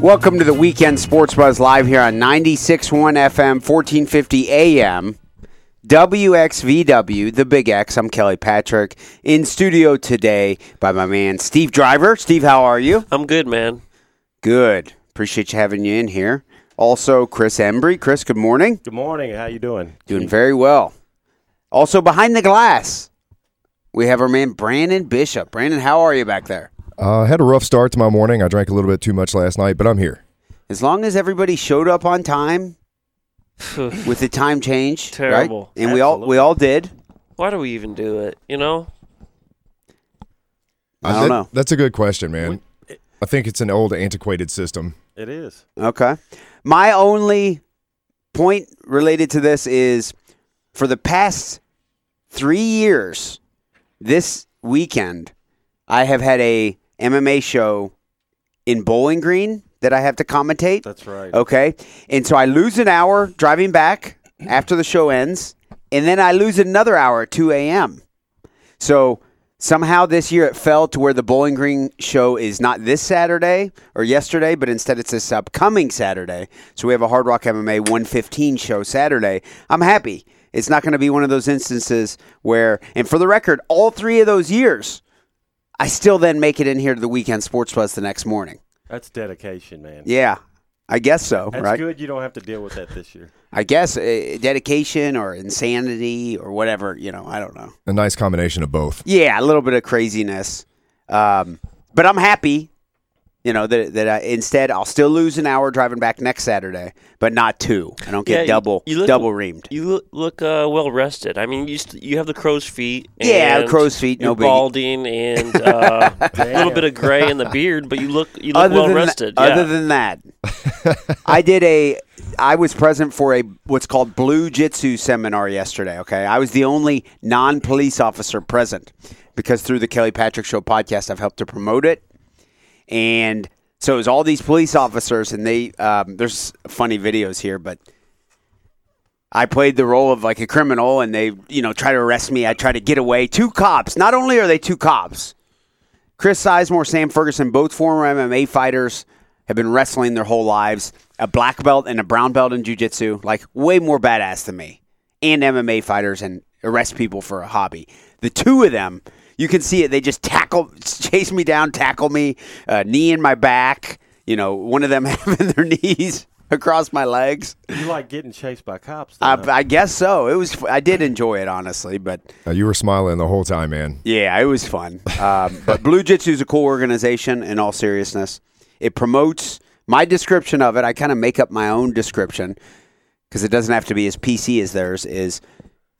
Welcome to the Weekend Sports Buzz live here on 96.1 FM, 1450 AM, WXVW, the Big X. I'm Kelly Patrick. In studio today by my man Steve Driver. Steve, how are you? I'm good, man. Good. Appreciate you having you in here. Also, Chris Embry. Chris, good morning. Good morning. How you doing? Doing very well. Also, behind the glass, we have our man Branden Bishop. Branden, how are you back there? I uh, had a rough start to my morning. I drank a little bit too much last night, but I'm here. As long as everybody showed up on time with the time change, Terrible. right? And we all we all did. Why do we even do it? You know? I don't That- know. That's a good question, man. I think it's an old, antiquated system. It is. Okay. My only point related to this is for the past three years, this weekend, I have had a MMA show in Bowling Green that I have to commentate. That's right. Okay. And so I lose an hour driving back after the show ends, and then I lose another hour at 2 a.m. So somehow this year it fell to where the Bowling Green show is not this Saturday or yesterday, but instead it's this upcoming Saturday. So we have a Hard Rock MMA 115 show Saturday. I'm happy. It's not going to be one of those instances where, and for the record, all three of those years, I still then make it in here to the weekend sports buzz the next morning. That's dedication, man. Yeah, I guess so, That's right? good. You don't have to deal with that this year. I guess uh, dedication or insanity or whatever, you know, I don't know. A nice combination of both. Yeah, a little bit of craziness. Um, but I'm happy, you know, that, that I, instead I'll still lose an hour driving back next Saturday, but not two. I don't get Yeah, double you look- double reamed. You look, look uh, well rested. I mean, you st- you have the crow's feet. Yeah, crow's feet, no balding and uh, a little bit of gray in the beard, but you look you look well rested. Yeah. Other than that, I did a. I was present for a what's called Blue Jitsu seminar yesterday. Okay, I was the only non-police officer present because through the Kelly Patrick Show podcast, I've helped to promote it, and so it was all these police officers, and they um, there's funny videos here, but. I played the role of like a criminal, and they, you know, try to arrest me. I try to get away. Two cops. Not only are they two cops, Chris Sizemore, Sam Ferguson, both former MMA fighters, have been wrestling their whole lives. A black belt and a brown belt in jiu-jitsu, like way more badass than me. And MMA fighters and arrest people for a hobby. The two of them, you can see it. They just tackle, chase me down, tackle me, uh, knee in my back. You know, one of them having their knees across my legs. You like getting chased by cops? Though, I, huh? I guess so. It was. I did enjoy it honestly, but Uh, you were smiling the whole time, man. yeah, it was fun. Um, but Blue Jitsu is a cool organization. In all seriousness, it promotes my description of it. I kind of make up my own description because it doesn't have to be as PC as theirs. Is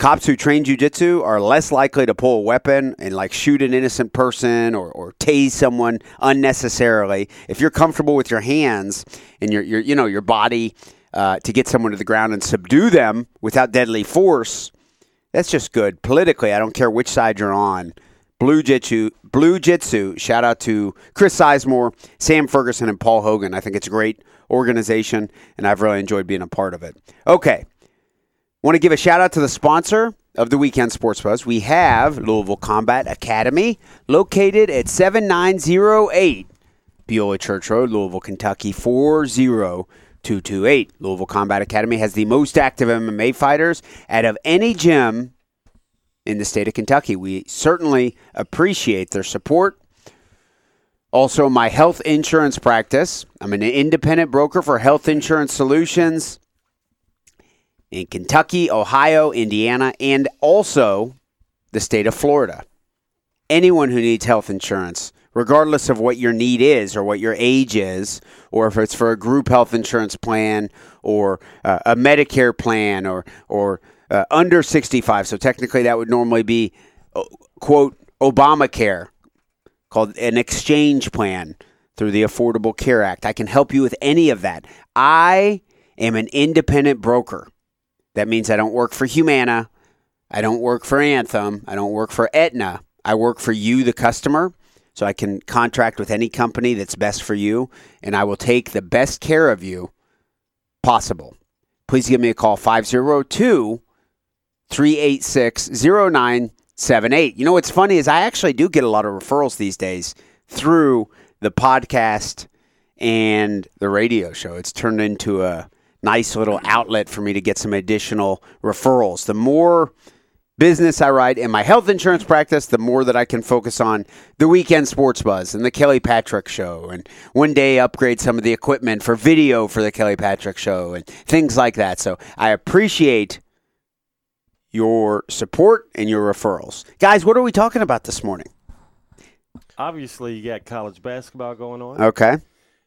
cops who train jujitsu are less likely to pull a weapon and like shoot an innocent person or, or tase someone unnecessarily. If you're comfortable with your hands and your, your you know your body uh, to get someone to the ground and subdue them without deadly force, that's just good. Politically, I don't care which side you're on. Blue Jitsu, Blue Jitsu. Shout out to Chris Sizemore, Sam Ferguson, and Paul Hogan. I think it's a great organization, and I've really enjoyed being a part of it. Okay, want to give a shout out to the sponsor of the Weekend Sports Buzz. We have Louisville Combat Academy, located at 7908 Beulah Church Road, Louisville, Kentucky 40228. Louisville Combat Academy has the most active MMA fighters out of any gym in the state of Kentucky. We certainly appreciate their support. Also, my health insurance practice. I'm an independent broker for health insurance solutions in Kentucky, Ohio, Indiana, and also the state of Florida. Anyone who needs health insurance, regardless of what your need is or what your age is, or if it's for a group health insurance plan or uh, a Medicare plan or or uh, under 65. So technically, that would normally be quote Obamacare, called an exchange plan through the Affordable Care Act. I can help you with any of that. I am an independent broker. That means I don't work for Humana. I don't work for Anthem. I don't work for Aetna. I work for you, the customer. So I can contract with any company that's best for you, and I will take the best care of you possible. Please give me a call 502 386 0978. You know what's funny is I actually do get a lot of referrals these days through the podcast and the radio show. It's turned into a nice little outlet for me to get some additional referrals. The more business I write in my health insurance practice, the more that I can focus on the weekend sports buzz and the Kelly Patrick show, and one day upgrade some of the equipment for video for the Kelly Patrick show and things like that. So I appreciate your support and your referrals. Guys, what are we talking about this morning? Obviously, you got college basketball going on. Okay.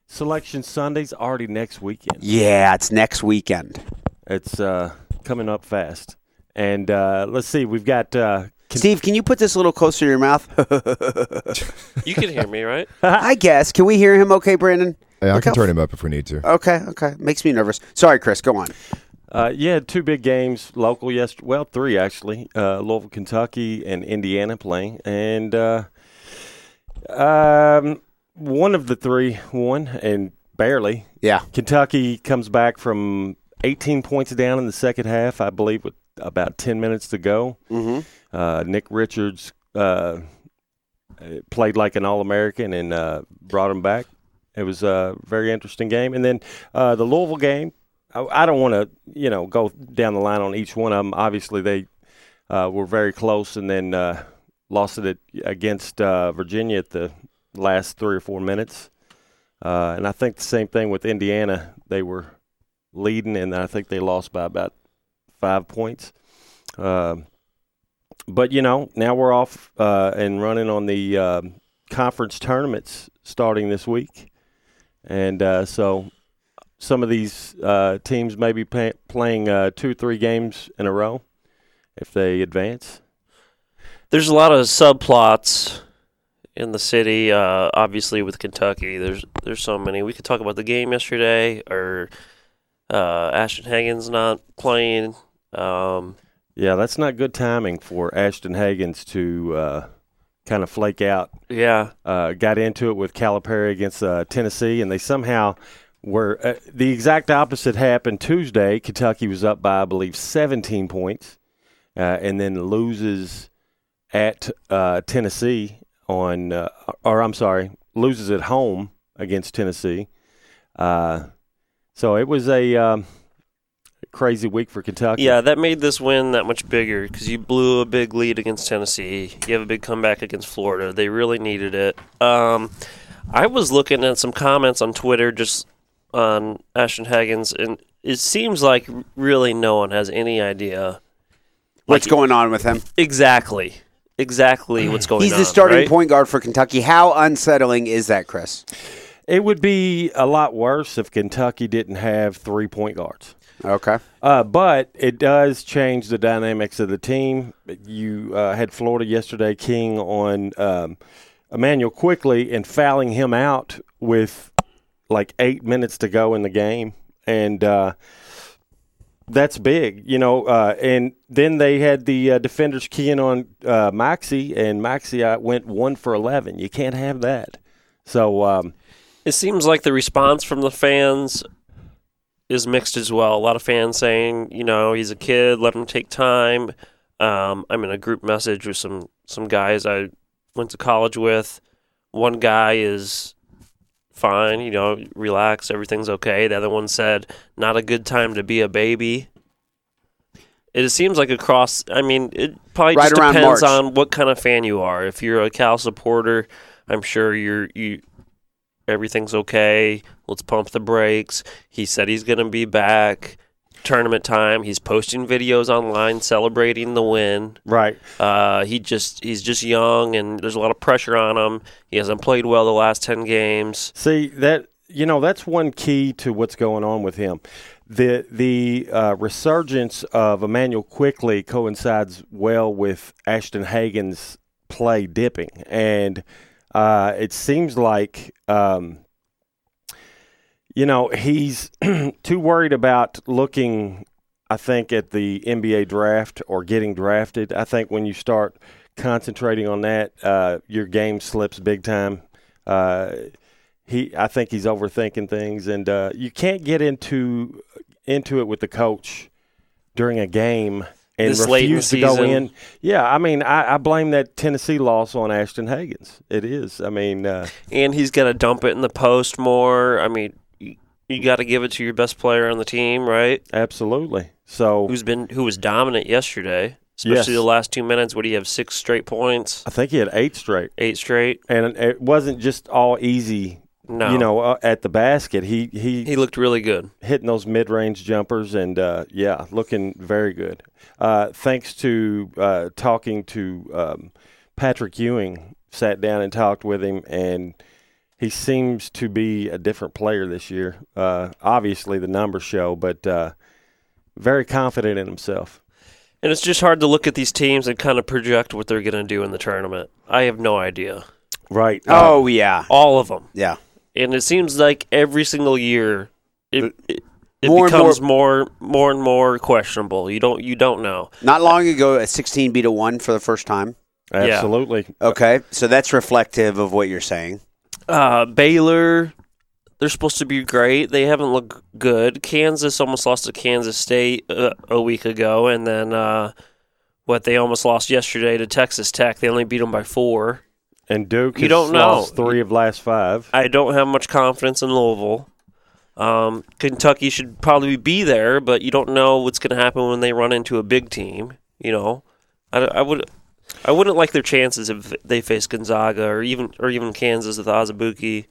Selection Sunday's already next weekend. Yeah, it's next weekend. It's uh, coming up fast. And uh, let's see, we've got. Uh, Steve, can you put this a little closer to your mouth? You can hear me, right? I guess. Can we hear him okay, Branden? Hey, I Look can how- turn him up if we need to. Okay, okay. Makes me nervous. Sorry, Chris. Go on. Uh, yeah, two big games local yesterday. Well, three actually. Uh, Louisville, Kentucky, and Indiana playing, and uh, um, one of the three won, and barely. Yeah. Kentucky comes back from 18 points down in the second half, I believe, with about 10 minutes to go. Mm-hmm. Uh, Nick Richards uh, played like an All American and uh, brought him back. It was a very interesting game. And then uh, the Louisville game, I, I don't want to, you know, go down the line on each one of them. Obviously, they uh, were very close and then uh, lost it against uh, Virginia at the last three or four minutes. Uh, and I think the same thing with Indiana. They were leading, and I think they lost by about five points. Um but you know, now we're off uh, and running on the um conference tournaments starting this week, and uh, so some of these uh, teams may be pay- playing uh, two three games in a row if they advance. There's a lot of subplots in the city. Uh, obviously, with Kentucky, there's there's so many. We could talk about the game yesterday, or uh, Ashton Hagans not playing. Um, Yeah, that's not good timing for Ashton Hagans to uh, kind of flake out. yeah, Uh, got into it with Calipari against uh, Tennessee, and they somehow were uh, the exact opposite happened Tuesday. Kentucky was up by, I believe, 17 points, uh, and then loses at uh, Tennessee on, uh, or I'm sorry, loses at home against Tennessee. Uh, so it was a um, crazy week for Kentucky. yeah. That made this win that much bigger because you blew a big lead against Tennessee. You have a big comeback against Florida. They really needed it. Um, I was looking at some comments on Twitter just on Ashton Hagans, and it seems like really no one has any idea What's Like- going on with him? exactly, exactly what's going He's on. He's the starting right? point guard for Kentucky. How unsettling is that, Chris? It would be a lot worse if Kentucky didn't have three point guards. Okay. Uh, but it does change the dynamics of the team. You uh, had Florida yesterday, King on um, Immanuel Quickley and fouling him out with like eight minutes to go in the game, and uh, that's big, you know. Uh, and then they had the uh, defenders keying on uh, Maxey, and Maxey uh, went one for eleven. You can't have that. So. Um, It seems like the response from the fans is mixed as well. A lot of fans saying, you know, he's a kid, let him take time. Um, I'm in a group message with some some guys I went to college with. One guy is fine, you know, relax, everything's okay. The other one said, not a good time to be a baby. It seems like across. I mean, it probably Right just depends March. on what kind of fan you are. If you're a Cal supporter, I'm sure you're you everything's okay. Let's pump the brakes. He said he's going to be back. Tournament time. He's posting videos online celebrating the win. right. Uh, he just he's just young and there's a lot of pressure on him. He hasn't played well the last ten games. See that you know that's one key to what's going on with him. The the uh, resurgence of Immanuel Quickley coincides well with Ashton Hagans' play dipping, and uh, it seems like um, you know he's too worried about looking. I think at the NBA draft or getting drafted. I think when you start concentrating on that, uh, your game slips big time. Uh, he, I think he's overthinking things, and uh, you can't get into into it with the coach during a game and This late in the refuse to go in. Yeah, I mean, I, I blame that Tennessee loss on Ashton Hagans. It is. I mean, uh, and he's got to dump it in the post more. I mean, you, got to give it to your best player on the team, right? absolutely. So Who's been who was dominant yesterday, especially Yes. the last two minutes. What do you have? Six straight points, I think he had eight straight, eight straight. and it wasn't just all easy. No, You know, uh, at the basket, he he, he looked really good. hitting those mid-range jumpers, and uh, yeah, looking very good. Uh, thanks to uh, talking to um, Patrick Ewing, sat down and talked with him, and he seems to be a different player this year. Uh, obviously, the numbers show, but uh, very confident in himself. And it's just hard to look at these teams and kind of project what they're going to do in the tournament. I have no idea. Right. Uh, Oh yeah, All of them. yeah. and it seems like every single year it it, it More and becomes more, more and more questionable. You don't you don't know. Not long ago, a 16 beat a one for the first time. absolutely. Okay, so that's reflective of what you're saying. Uh, Baylor, they're supposed to be great. They haven't looked good. Kansas almost lost to Kansas State uh, a week ago, and then uh, what they almost lost yesterday to Texas Tech. They only beat them by four. And Duke You don't know. lost three of last five. I don't have much confidence in Louisville. Um, Kentucky should probably be there, but you don't know what's going to happen when they run into a big team. You know, I, I would, I wouldn't like their chances if they face Gonzaga or even or even Kansas with Azubuike.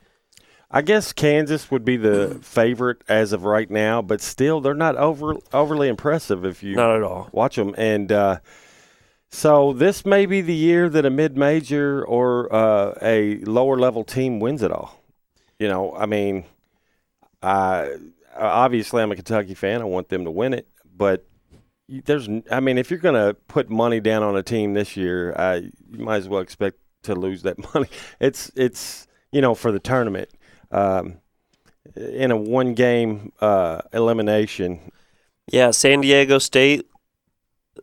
I guess Kansas would be the favorite as of right now, but still, they're not over overly impressive if you Not at all. watch them. And uh, so this may be the year that a mid major or uh, a lower level team wins it all. You know, I mean, I obviously I'm a Kentucky fan. I want them to win it, but there's, I mean, if you're going to put money down on a team this year, uh, you might as well expect to lose that money. It's, it's, you know, for the tournament. Um, in a one game uh, elimination, Yeah, San Diego State,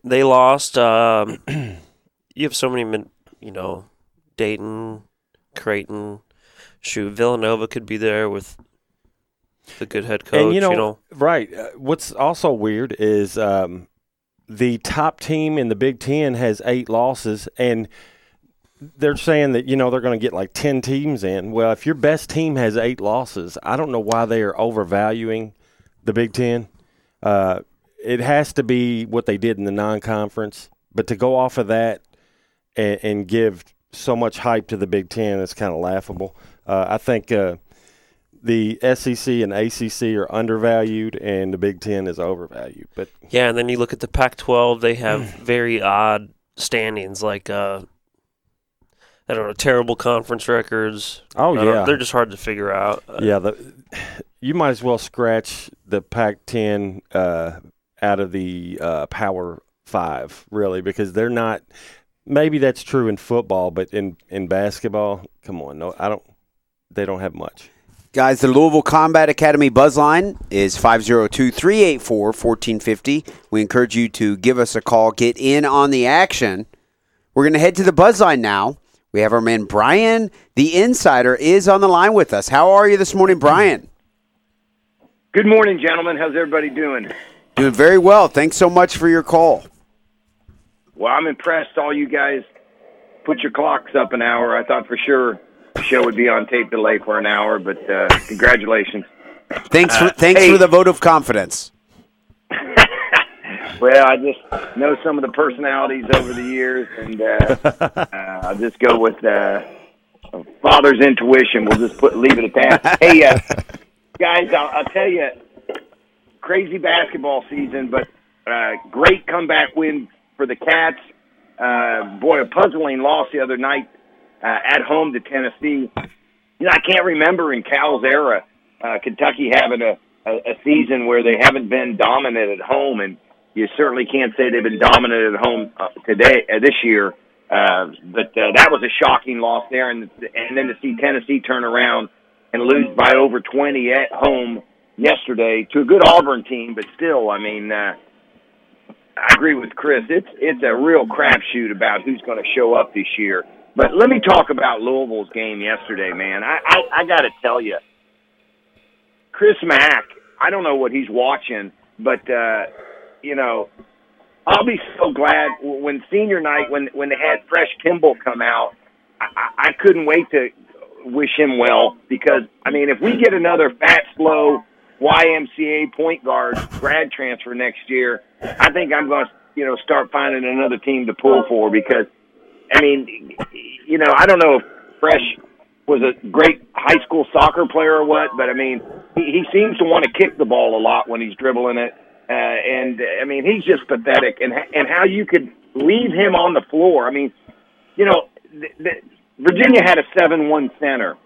they lost. Um, you have so many, you know, Dayton, Creighton, shoot, Villanova could be there with the good head coach. And you know, right. Uh, what's also weird is um, the top team in the Big Ten has eight losses, and they're saying that you know they're going to get like ten teams in. Well, if your best team has eight losses, I don't know why they are overvaluing the Big Ten. Uh, it has to be what they did in the non-conference, but to go off of that and, and give so much hype to the Big Ten is kind of laughable. Uh, I think. Uh, the SEC and ACC are undervalued, and the Big Ten is overvalued. But Yeah, and then you look at the Pac-12; they have very odd standings, like uh, I don't know, terrible conference records. oh yeah, they're just hard to figure out. Yeah. The you might as well scratch the Pac-10 uh, out of the uh, Power Five, really, because they're not. Maybe that's true in football, but in in basketball, come on, no, I don't. They don't have much. Guys, the Louisville Combat Academy buzzline is 502 384 1450. We encourage you to give us a call, get in on the action. We're going to head to the buzzline now. We have our man Brian, the insider, is on the line with us. How are you this morning, Brian? Good morning, gentlemen. How's everybody doing? Doing very well. Thanks so much for your call. Well, I'm impressed. All you guys put your clocks up an hour. I thought for sure the show would be on tape delay for an hour, but uh, congratulations. Thanks for thanks hey. for the vote of confidence. Well, I just know some of the personalities over the years, and uh, uh, I'll just go with uh, father's intuition. We'll just put leave it at that. hey, uh, guys, I'll, I'll tell you, crazy basketball season, but uh, great comeback win for the Cats. Uh, boy, a puzzling loss the other night uh, at home to Tennessee. You know, I can't remember in Cal's era uh, Kentucky having a, a, a season where they haven't been dominant at home, and you certainly can't say they've been dominant at home uh, today uh, this year. Uh, but uh, that was a shocking loss there, and and then to see Tennessee turn around and lose by over 20 at home yesterday to a good Auburn team, but still, I mean, uh, I agree with Chris. It's it's a real crapshoot about who's going to show up this year. But let me talk about Louisville's game yesterday, man. I I, I got to tell you, Chris Mack. I don't know what he's watching, but uh, you know, I'll be so glad when senior night when when they had Fresh Kimble come out. I, I couldn't wait to wish him well because I mean, if we get another fat, slow YMCA point guard grad transfer next year, I think I'm going to you know start finding another team to pull for because I mean, you know, I don't know if Fresh was a great high school soccer player or what, but I mean, he, he seems to want to kick the ball a lot when he's dribbling it. Uh, and I mean, he's just pathetic. And and how you could leave him on the floor? I mean, you know, the, the, Virginia had a seven-one center,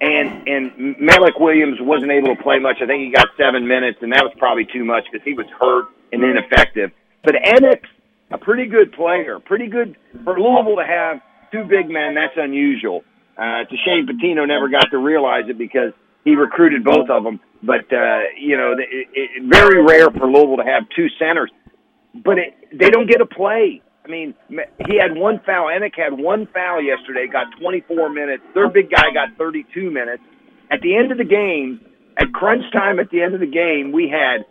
and and Malik Williams wasn't able to play much. I think he got seven minutes, and that was probably too much because he was hurt and ineffective. But Enoch, a pretty good player, pretty good for Louisville to have two big men. That's unusual. Uh, it's a shame Pitino never got to realize it because he recruited both of them. But uh, you know, it, it, very rare for Louisville to have two centers. But it, they don't get a play. I mean, he had one foul. Enoch had one foul yesterday. Got 24 minutes. Their big guy got 32 minutes. At the end of the game, at crunch time, at the end of the game, we had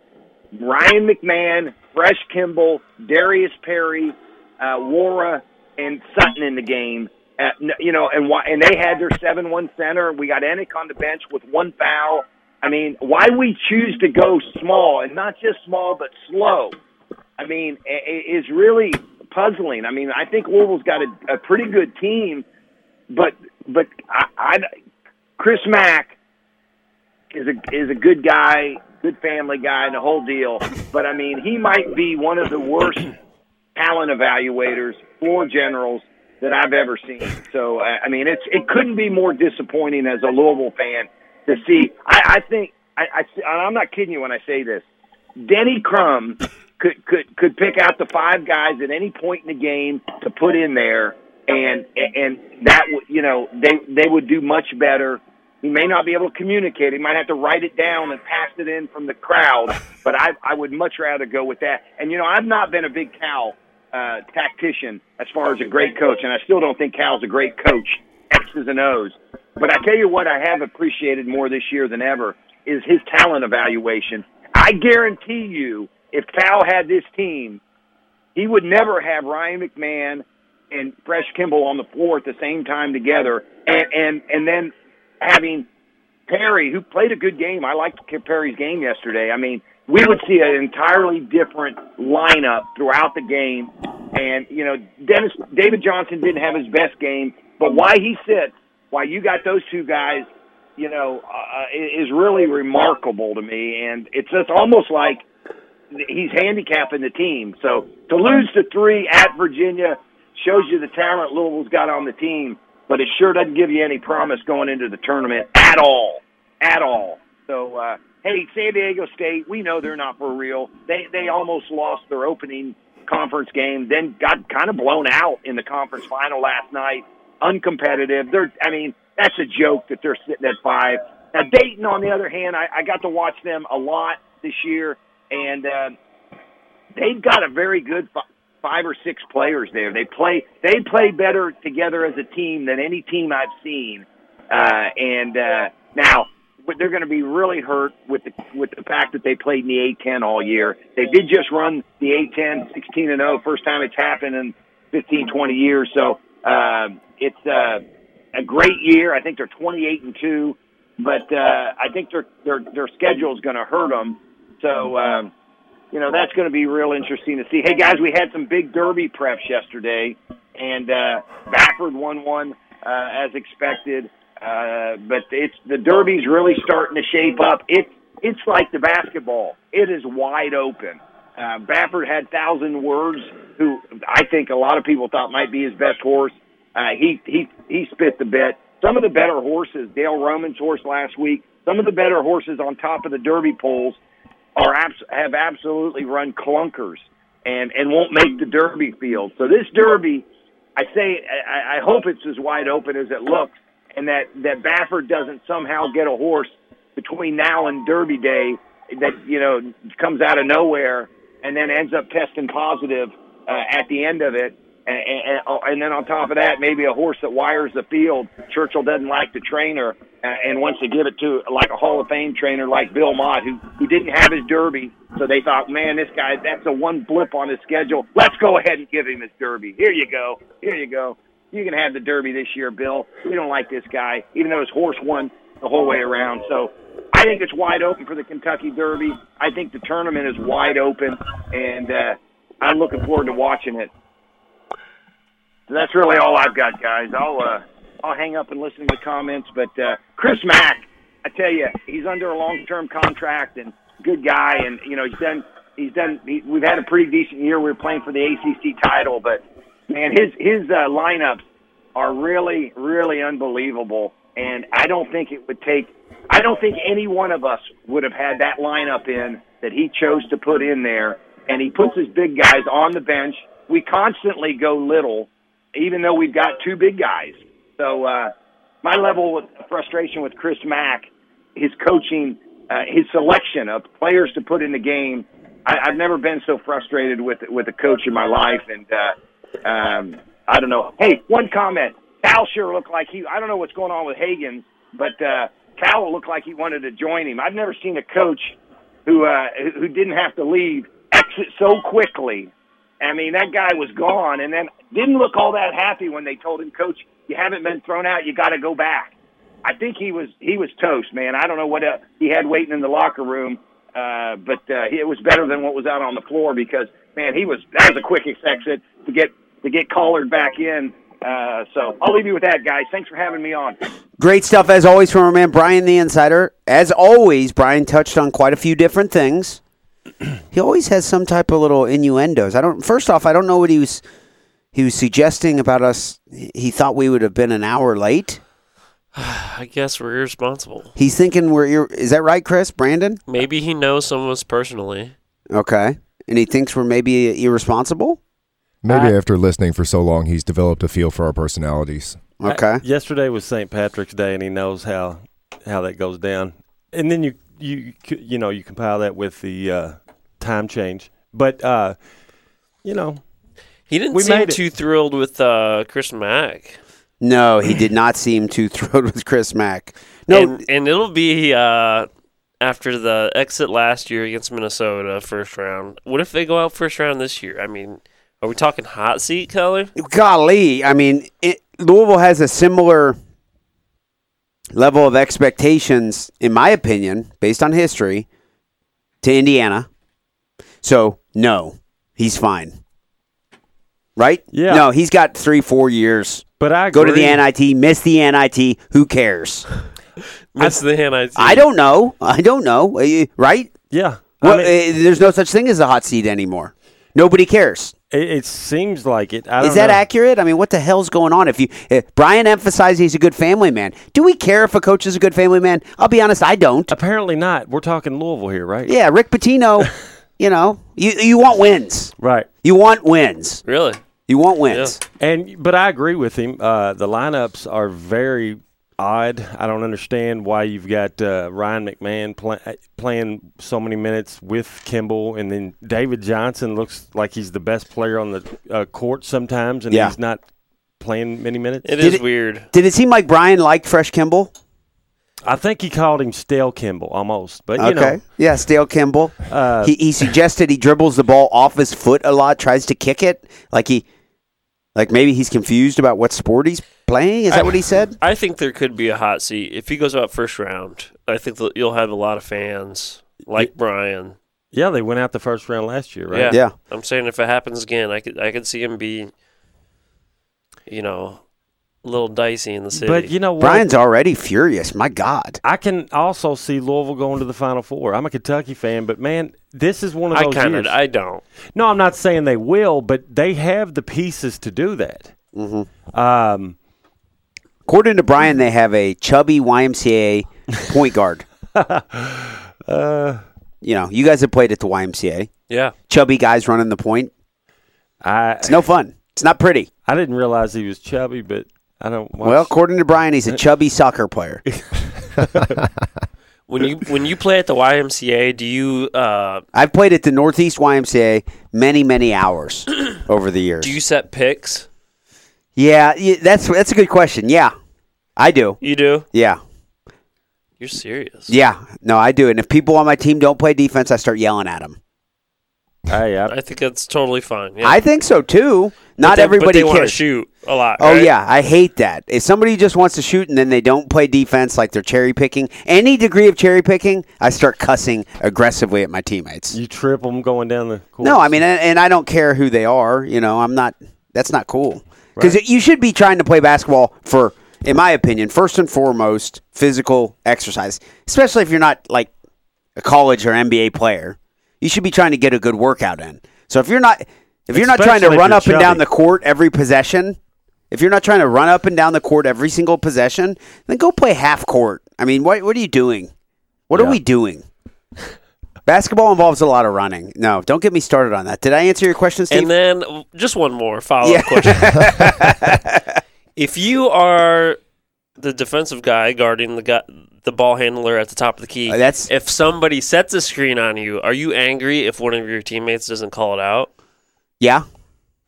Ryan McMahon, Fresh Kimble, Darius Perry, uh, Nwora, and Sutton in the game. Uh, you know, and why? And they had their seven-one center. We got Enoch on the bench with one foul. I mean, why we choose to go small and not just small but slow? I mean, is really puzzling. I mean, I think Louisville's got a, a pretty good team, but but I, I Chris Mack is a is a good guy, good family guy, and the whole deal. But I mean, he might be one of the worst talent evaluators, for generals that I've ever seen. So I mean, it's it couldn't be more disappointing as a Louisville fan to see. I, I think I, I I'm not kidding you when I say this. Denny Crum could could could pick out the five guys at any point in the game to put in there, and and that would you know they they would do much better. He may not be able to communicate. He might have to write it down and pass it in from the crowd. But I I would much rather go with that. And you know I've not been a big Cal uh, tactician as far as a great coach, and I still don't think Cal's a great coach. X's and O's. But I tell you what, I have appreciated more this year than ever is his talent evaluation. I guarantee you, if Cal had this team, he would never have Ryan McMahon and Fresh Kimble on the floor at the same time together, and and and then having Perry, who played a good game. I liked Perry's game yesterday. I mean, we would see an entirely different lineup throughout the game. And you know, Dennis David Johnson didn't have his best game, but why he sits, why you got those two guys, you know, uh, is really remarkable to me. And it's just almost like he's handicapping the team. So to lose to three at Virginia shows you the talent Louisville's got on the team, but it sure doesn't give you any promise going into the tournament at all, at all. So. uh hey, San Diego State, we know they're not for real. They they almost lost their opening conference game, then got kind of blown out in the conference final last night. Uncompetitive. They're I mean, that's a joke that they're sitting at five. Now Dayton, on the other hand, I, I got to watch them a lot this year, and uh, they've got a very good five or six players there. They play they play better together as a team than any team I've seen. Uh, and uh, now they're going to be really hurt with the with the fact that they played in the A10 all year. They did just run the A10 16 and 0, first time it's happened in 15, 20 years. So uh, it's uh, a great year. I think they're 28 and two, but uh, I think their their their schedule is going to hurt them. So. Um, you know that's going to be real interesting to see. Hey guys, we had some big Derby preps yesterday, and uh, Baffert won one uh, as expected. Uh, but it's the Derby's really starting to shape up. It's it's like the basketball. It is wide open. Uh, Baffert had Thousand Words, who I think a lot of people thought might be his best horse. Uh, he he he spit the bit. Some of the better horses, Dale Romans' horse last week. Some of the better horses on top of the Derby polls are abs- have absolutely run clunkers and and won't make the Derby field. So this Derby, I say, I, I hope it's as wide open as it looks and that that Baffert doesn't somehow get a horse between now and Derby Day that you know comes out of nowhere and then ends up testing positive uh, at the end of it. And, and, and then on top of that, maybe a horse that wires the field. Churchill doesn't like the trainer, and wants to give it to like a Hall of Fame trainer like Bill Mott, who who didn't have his Derby, so they thought, man, this guy that's a one blip on his schedule. Let's go ahead and give him his Derby. Here you go, here you go. You can have the Derby this year, Bill. We don't like this guy, even though his horse won the whole way around. So I think it's wide open for the Kentucky Derby. I think the tournament is wide open, and uh, I'm looking forward to watching it. So that's really all I've got, guys. I'll uh, I'll hang up and listen to the comments. But uh, Chris Mack, I tell you, he's under a long-term contract and good guy, and you know he's done he's done. He, we've had a pretty decent year. We are playing for the ACC title, but man, his his uh, lineups are really really unbelievable. And I don't think it would take. I don't think any one of us would have had that lineup in that he chose to put in there. And he puts his big guys on the bench. We constantly go little, even though we've got two big guys. So uh, my level of frustration with Chris Mack, his coaching, uh, his selection of players to put in the game. I, I've never been so frustrated with with a coach in my life, and uh, um, I don't know. Hey, one comment. Cal sure looked like he. I don't know what's going on with Hagan, but uh, Cal looked like he wanted to join him. I've never seen a coach who uh, who didn't have to leave exit so quickly. I mean, that guy was gone, and then didn't look all that happy when they told him, "Coach, you haven't been thrown out. You got to go back." I think he was he was toast, man. I don't know what uh, he had waiting in the locker room, uh, but uh, it was better than what was out on the floor because man, he was that was a quick exit to get to get collared back in. Uh, so I'll leave you with that, guys. Thanks for having me on. Great stuff as always from our man Brian the Insider. As always, Brian touched on quite a few different things. he always has some type of little innuendos. I don't. First off, I don't know what he was. He was suggesting about us. He thought we would have been an hour late. I guess we're irresponsible. He's thinking we're. Ir- is that right, Chris? Branden? Maybe he knows some of us personally. Okay, and he thinks we're maybe irresponsible. Maybe I- after listening for so long, he's developed a feel for our personalities. Okay. I- yesterday was St. Patrick's Day, and he knows how how that goes down. And then you you you know you compile that with the uh, time change, but uh, you know He didn't We seem made too thrilled with uh, Chris Mack. No, he did not seem too thrilled with Chris Mack. No, and, and it'll be uh, after the exit last year against Minnesota first round. What if they go out first round this year? I mean, are we talking hot seat, Keller? golly, I mean, it, Louisville has a similar level of expectations, in my opinion, based on history, to Indiana. So, no, he's fine. Right? Yeah. No, he's got three, four years. But I Go to the. NIT, miss the NIT. Who cares? Miss the NIT. I don't know. I don't know. Uh, Right? Yeah, I Well, mean, uh, there's no such thing as a hot seat anymore. Nobody cares. it, it seems like it. I don't Is that know. accurate? I mean, what the hell's going on? If you if Brian emphasized he's a good family man, do we care if a coach is a good family man? I'll be honest, I don't. Apparently not. We're talking Louisville here, right? Yeah, Rick Pitino. you know, you you want wins. Right. You want wins. Really? You want wins. And but I agree with him. Uh, the lineups are very odd. I don't understand why you've got uh, Ryan McMahon play, playing so many minutes with Kimble, and then David Johnson looks like he's the best player on the uh, court sometimes, and Yeah. he's not playing many minutes. It Did is it- weird. Did it seem like Brian liked Fresh Kimble? I think he called him stale Kimble almost, but you Okay. know, yeah, Stale Kimble. Uh, he he suggested he dribbles the ball off his foot a lot, tries to kick it, like he, like maybe he's confused about what sport he's playing. Is that what he said? I think there could be a hot seat if he goes out first round. I think that you'll have a lot of fans like Brian. yeah, they went out the first round last year, right? Yeah. Yeah. I'm saying if it happens again, I could I could see him be, you know, a little dicey in the city. But you know what? Brian's already furious. My God. I can also see Louisville going to the Final Four. I'm a Kentucky fan, but man, this is one of I those kind years. of I don't. No, I'm not saying they will, but they have the pieces to do that. Mm-hmm. Um, According to Brian, they have a chubby YMCA point guard. uh, You know, you guys have played at the YMCA. Yeah. Chubby guys running the point. I It's no fun. It's not pretty. I didn't realize he was chubby, but I don't. Watch. Well, according to Brian, he's a chubby soccer player. When you when you play at the YMCA, do you uh, I've played at the Northeast YMCA many, many hours over the years. do you set picks? yeah, yeah, that's that's a good question. Yeah, I do. You do. Yeah, You're serious. Yeah, no, I do. And if people on my team don't play defense, I start yelling at them. Ah, hey, I, I think that's totally fine. Yeah. I think so too. But Not they- everybody but they to cares. shoot a lot. Oh right? yeah, I hate that. If somebody just wants to shoot and then they don't play defense, like they're cherry picking, any degree of cherry picking, I start cussing aggressively at my teammates. you trip them going down the court. No, I mean, and, and I don't care who they are. You know, I'm not. That's not cool. Because you should be trying to play basketball for, in my opinion, first and foremost, physical exercise. Especially if you're not like a college or NBA player, you should be trying to get a good workout in. So if you're not, if you're not trying to run you're up and down the court every possession, if you're not trying to run up and down the court every single possession, then go play half court. I mean, what what are you doing? What are we doing? Basketball involves a lot of running. No, don't get me started on that. Did I answer your question, Steve? And then just one more follow up Yeah. question. if you are the defensive guy guarding the guy, the ball handler at the top of the key, Uh, that's- if somebody sets a screen on you, are you angry if one of your teammates doesn't call it out? yeah,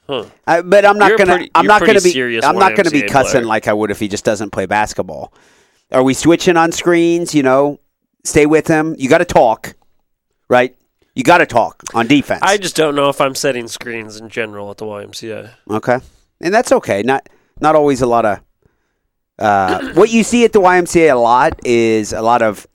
Huh. I, but I'm not You're gonna. pretty- I'm not gonna be. serious I'm not gonna be cussing player. like I would if he just doesn't play basketball. Are we switching on screens? You know, stay with him. You got to talk, right? You got to talk on defense. I just don't know if I'm setting screens in general at the YMCA. Okay, and that's okay. Not not always a lot of. Uh, what you see at the YMCA a lot is a lot of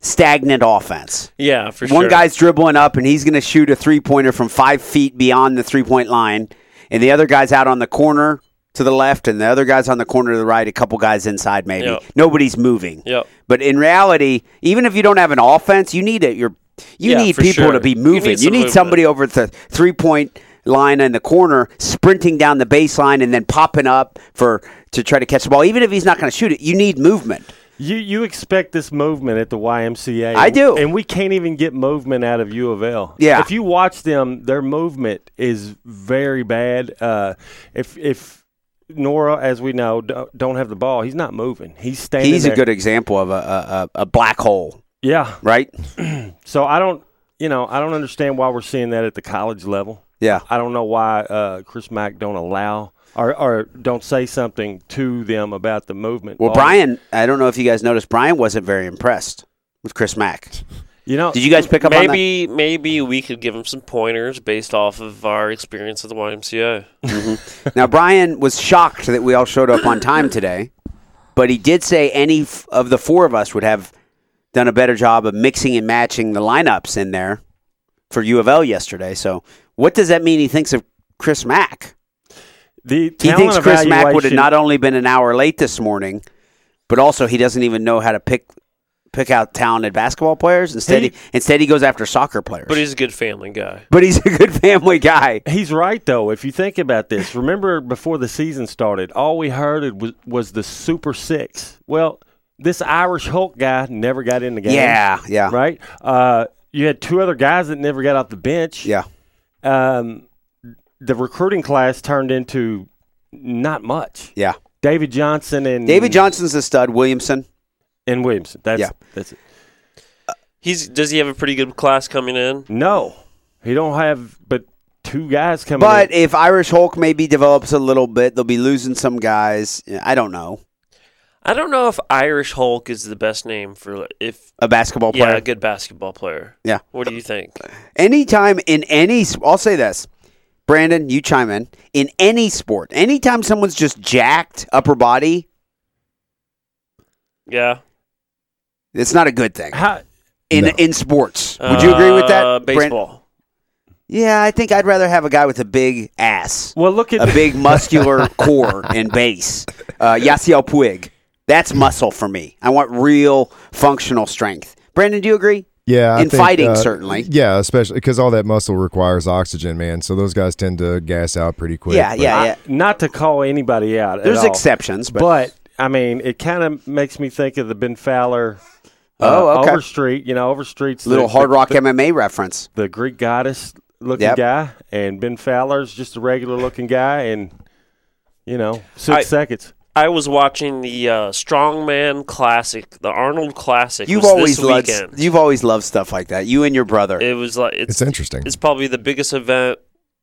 stagnant offense. Yeah, for One sure. One guy's dribbling up and he's going to shoot a three pointer from five feet beyond the three point line, and the other guy's out on the corner to the left, and the other guy's on the corner to the right. A couple guys inside, maybe. Yep. Nobody's moving. Yep. But in reality, even if you don't have an offense, you need it. You're you Yeah, need people sure. to be You moving. need You need, somebody over at the three point line in the corner sprinting down the baseline and then popping up for to try to catch the ball. Even if he's not going to shoot it, you need movement. You you expect this movement at the YMCA? I do. and we can't even get movement out of U of L. Yeah. if you watch them, their movement is very bad. Uh, if if Nwora, as we know, do- don't have the ball, he's not moving. He's standing. He's a good example of a, a a black hole, Yeah. right? So I don't, you know, I don't understand why we're seeing that at the college level. Yeah. I don't know why uh, Chris Mack don't allow or, or don't say something to them about the movement. Well, Ball- Brian, I don't know if you guys noticed, Brian wasn't very impressed with Chris Mack. you know, Did you guys pick up on that? Maybe maybe we could give him some pointers based off of our experience at the YMCA. Now, Brian was shocked that we all showed up on time today, but he did say any f- of the four of us would have done a better job of mixing and matching the lineups in there for U of L yesterday. So, what does that mean he thinks of Chris Mack? the He thinks Chris Mack would have not only been an hour late this morning, but also he doesn't even know how to pick pick out talented basketball players. Instead, he, He- instead he goes after soccer players. But he's a good family guy. but he's a good family guy. He's right though. If you think about this, remember before the season started, all we heard was, was the Super Six. Well, this Irish Hulk guy never got in the game. Yeah, yeah, right. Uh, you had two other guys that never got off the bench. yeah. Um, the recruiting class turned into not much. Yeah. David Johnson and David Johnson's a stud. Williamson. and Williamson. That's Yeah. that's it. He's does he have a pretty good class coming in? No, he don't have but two guys coming. But in. if Irish Hulk maybe develops a little bit, they'll be losing some guys. I don't know. I don't know if Irish Hulk is the best name for if A basketball yeah, player. a good basketball player. Yeah. What do you think? Anytime in any, I'll say this, Branden, you chime in. In any sport, anytime someone's just jacked upper body, Yeah. it's not a good thing. How, In No. in sports, would you agree with that? Uh, Brand- baseball. yeah, I think I'd rather have a guy with a big ass, well, look at a big muscular core and base. Uh, Yasiel Puig, that's muscle for me. I want real functional strength. Branden, do you agree? Yeah, I In think, fighting, uh, certainly. Yeah, especially because all that muscle requires oxygen, man. So those guys tend to gas out pretty quick. Yeah, but- yeah, yeah. not to call anybody out. at There's all, exceptions, but, but I mean, it kind of makes me think of the Ben Fowler. Uh, Oh, okay. Overstreet, you know, Overstreet's little the, hard the, rock the, MMA reference. the Greek goddess looking Yep. guy, and Ben Fowler's just a regular looking guy, and you know, six I- seconds. I was watching the uh, Strongman Classic, the Arnold Classic. You've was always this loved weekend. you've always loved stuff like that. You and your brother. It was like it's It's interesting. it's probably the biggest event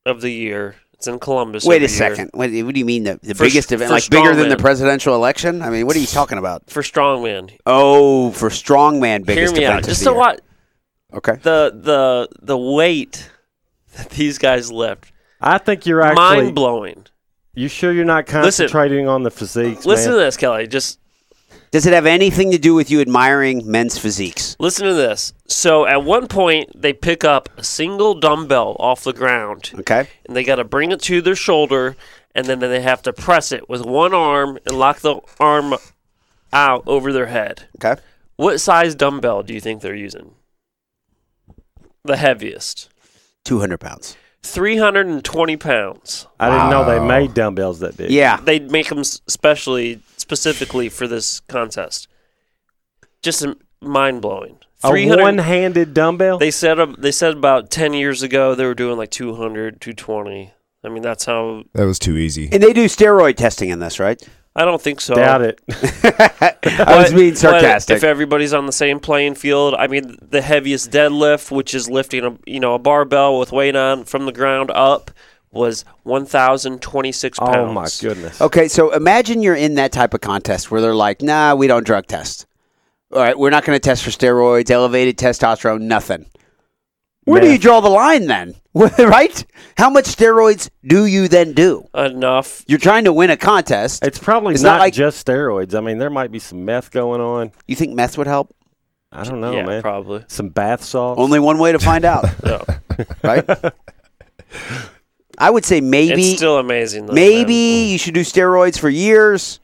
of the year. It's in Columbus. Wait every a year. second. What, what do you mean the, the For- biggest event? Like bigger than the presidential election? I mean, what are you talking about? for strongman. Oh, for strongman, biggest Hear me event out. of Just the so year. what Okay. the the the weight that these guys lift, I think you're actually. mind blowing. You sure you're not Listen. concentrating on the physiques, Listen man? to this, Kelly. Just Does it have anything to do with you admiring men's physiques? listen to this. So at one point, they pick up a single dumbbell off the ground, Okay. and they got to bring it to their shoulder, and then they have to press it with one arm and lock the arm out over their head. Okay. What size dumbbell do you think they're using? The heaviest. 200 pounds. 320 pounds. I didn't know they made dumbbells that big. Yeah. They make them specially, specifically for this contest. Just mind blowing. A one-handed dumbbell. They said ab- they said about 10 years ago they were doing like 200, 220. I mean that's how That was too easy. And they do steroid testing in this, right? I don't think so. Doubt it. I was But- being but sarcastic. If everybody's on the same playing field, I mean, the heaviest deadlift, which is lifting a you know a barbell with weight on from the ground up, was one thousand twenty six pounds. oh my goodness. Okay, so imagine you're in that type of contest where they're like, nah, we don't drug test. All right, we're not going to test for steroids, elevated testosterone, nothing. Where do you draw the line then? right? How much steroids do you then do? Enough. You're trying to win a contest. It's probably It's not, not like- just steroids. I mean, there might be some meth going on. You think meth would help? I don't know, yeah, man. probably. Some bath salts. Only one way to find out, right? I would say maybe it's still amazing. Though, maybe man. Mm-hmm. you should do steroids for years,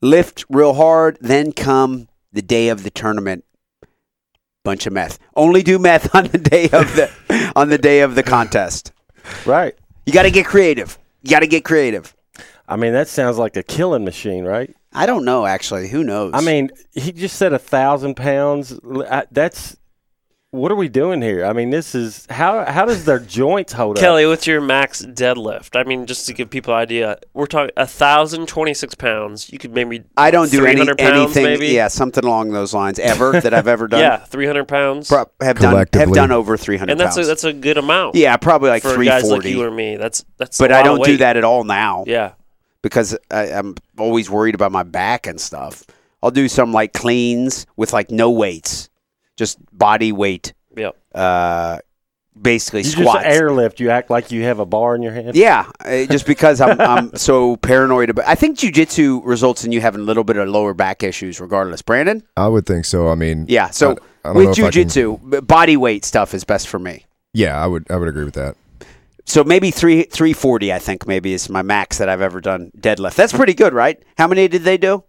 lift real hard, then come the day of the tournament, bunch of meth. Only do meth on the day of the on the day of the contest. right. You got to get creative. You got to get creative. I mean, that sounds like a killing machine, right? I don't know actually. Who knows? I mean, he just said a thousand pounds. I- That's what are we doing here? I mean, this is how how does their joints hold up? Kelly, what's your max deadlift? I mean, just to give people an idea, we're talking a thousand twenty six pounds. You could maybe I don't do any pounds, anything. maybe? Yeah, something along those lines ever that I've ever done. yeah, three hundred pounds, Pro- have done have done over three hundred and that's pounds. a, that's a good amount. yeah, probably like for guys like you or me. That's that's. but a I lot don't of do that at all now. Yeah, because I, I'm always worried about my back and stuff. I'll do some like cleans with like no weights, just body weight, yep. uh, basically you squats. just airlift. You act like you have a bar in your hand. yeah, uh, just because I'm, I'm so paranoid about. I think jujitsu results in you having a little bit of lower back issues, regardless. Branden, I would think so. I mean, yeah. So I- I with know if can- jujitsu, body weight stuff is best for me. yeah, I would I would agree with that. So maybe three three forty, I think maybe is my max that I've ever done deadlift. That's pretty good, right? How many did they do?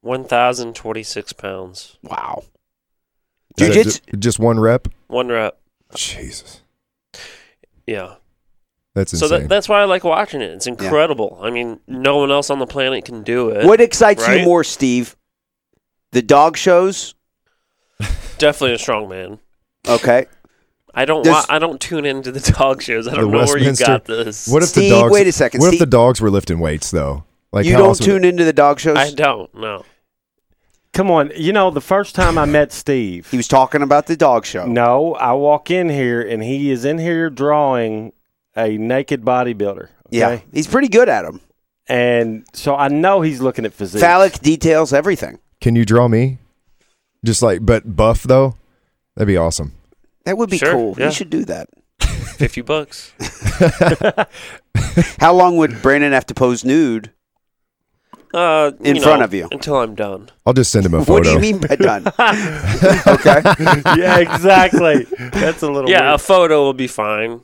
One thousand twenty six pounds, Wow. Is that Jiu-jitsu- ju- just one rep. one rep. Jesus, Yeah. that's So that, that's why I like watching it. It's incredible. I mean, no one else on the planet can do it. What excites right? you more, Steve? The dog shows? Definitely a strong man. Okay. I don't. Does- Wa- I don't tune into the dog shows. I don't know where you Westminster- got this. what if Steve, the dogs? wait a second, What if the dogs were lifting weights though? Like you don't tune into the dog shows? I don't know. Come on. You know, the first time I met Steve, He was talking about the dog show. no, I walk in here and he is in here drawing a naked bodybuilder. Okay? Yeah. He's pretty good at them. And so I know he's looking at physique. Phallic details, everything. Can you draw me? Just like, but buff though. That'd be awesome. That would be Sure, cool. yeah. You should do that. Fifty bucks. How long would Branden have to pose nude? Uh, In front know, of you. until I'm done. I'll just send him a photo. What do you mean by done? okay. yeah, exactly. That's a little Yeah, a photo will be fine.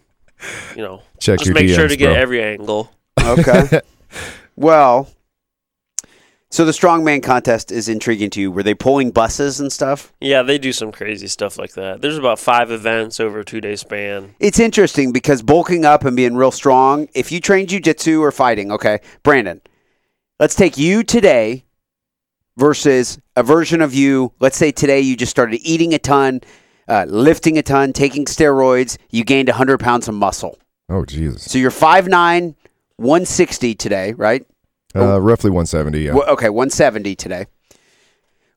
You know, Check just your make sure DMs, to get bro. every angle. Okay. well, so the strongman contest is intriguing to you. Were they pulling buses and stuff? Yeah, they do some crazy stuff like that. There's about five events over a two day span. It's interesting because bulking up and being real strong, if you train jujitsu or fighting, okay, Branden, let's take you today versus a version of you. Let's say today you just started eating a ton, uh, lifting a ton, taking steroids, you gained 100 pounds of muscle. Oh Jesus. So you're 5'9, 160 today, right? Uh, roughly 170. Yeah. Okay, 170 today.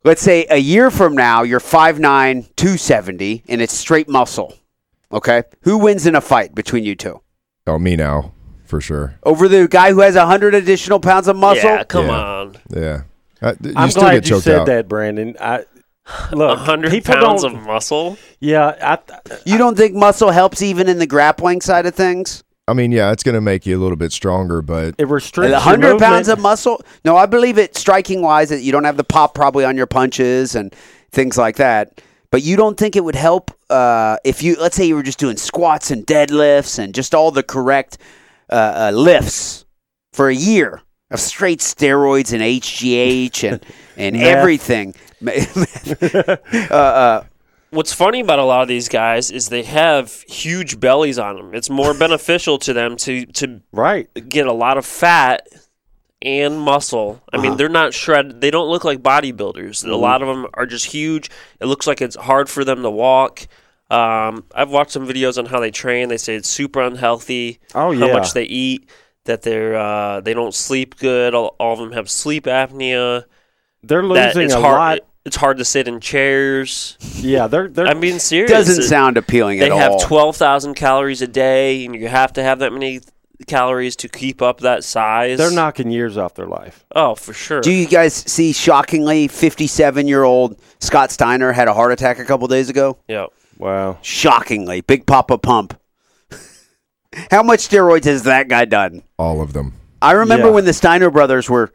Let's say a year from now, you're 5'9, 270, and it's straight muscle. Okay? Who wins in a fight between you two? Oh, me now. For sure. over the guy who has hundred additional pounds of muscle. Yeah, come Yeah. on. Yeah. Uh, you I'm still glad get you choked said out. that, Branden. I A look, hundred pounds of muscle. Yeah, I, You don't think muscle helps even in the grappling side of things? I mean, yeah, it's going to make you a little bit stronger, but it restricts A your hundred pounds of muscle? No, I believe it. Striking wise, that you don't have the pop probably on your punches and things like that. But you don't think it would help uh, if you, let's say, you were just doing squats and deadlifts and just all the correct uh, uh, lifts for a year of straight steroids and HGH and and everything. uh, uh, What's funny about a lot of these guys is they have huge bellies on them. It's more beneficial to them to to right. get a lot of fat and muscle. I mean, they're not shredded. They don't look like bodybuilders. A lot of them are just huge. It looks like it's hard for them to walk. Um, I've watched some videos on how they train. They say it's super unhealthy. Oh yeah, How much they eat. That they're uh, they don't sleep good. All, all of them have sleep apnea. They're losing it's a hard. lot. It's hard to sit in chairs. Yeah, they're they're. I'm being serious. doesn't It- sound appealing at all. They have twelve thousand calories a day, and you have to have that many calories to keep up that size. they're knocking years off their life. Oh, for sure. Do you guys see shockingly 57 year old Scott Steiner had a heart attack a couple days ago? yeah. Wow. Shockingly. Big Papa Pump. How much steroids has that guy done? all of them. I remember Yeah. when the Steiner brothers were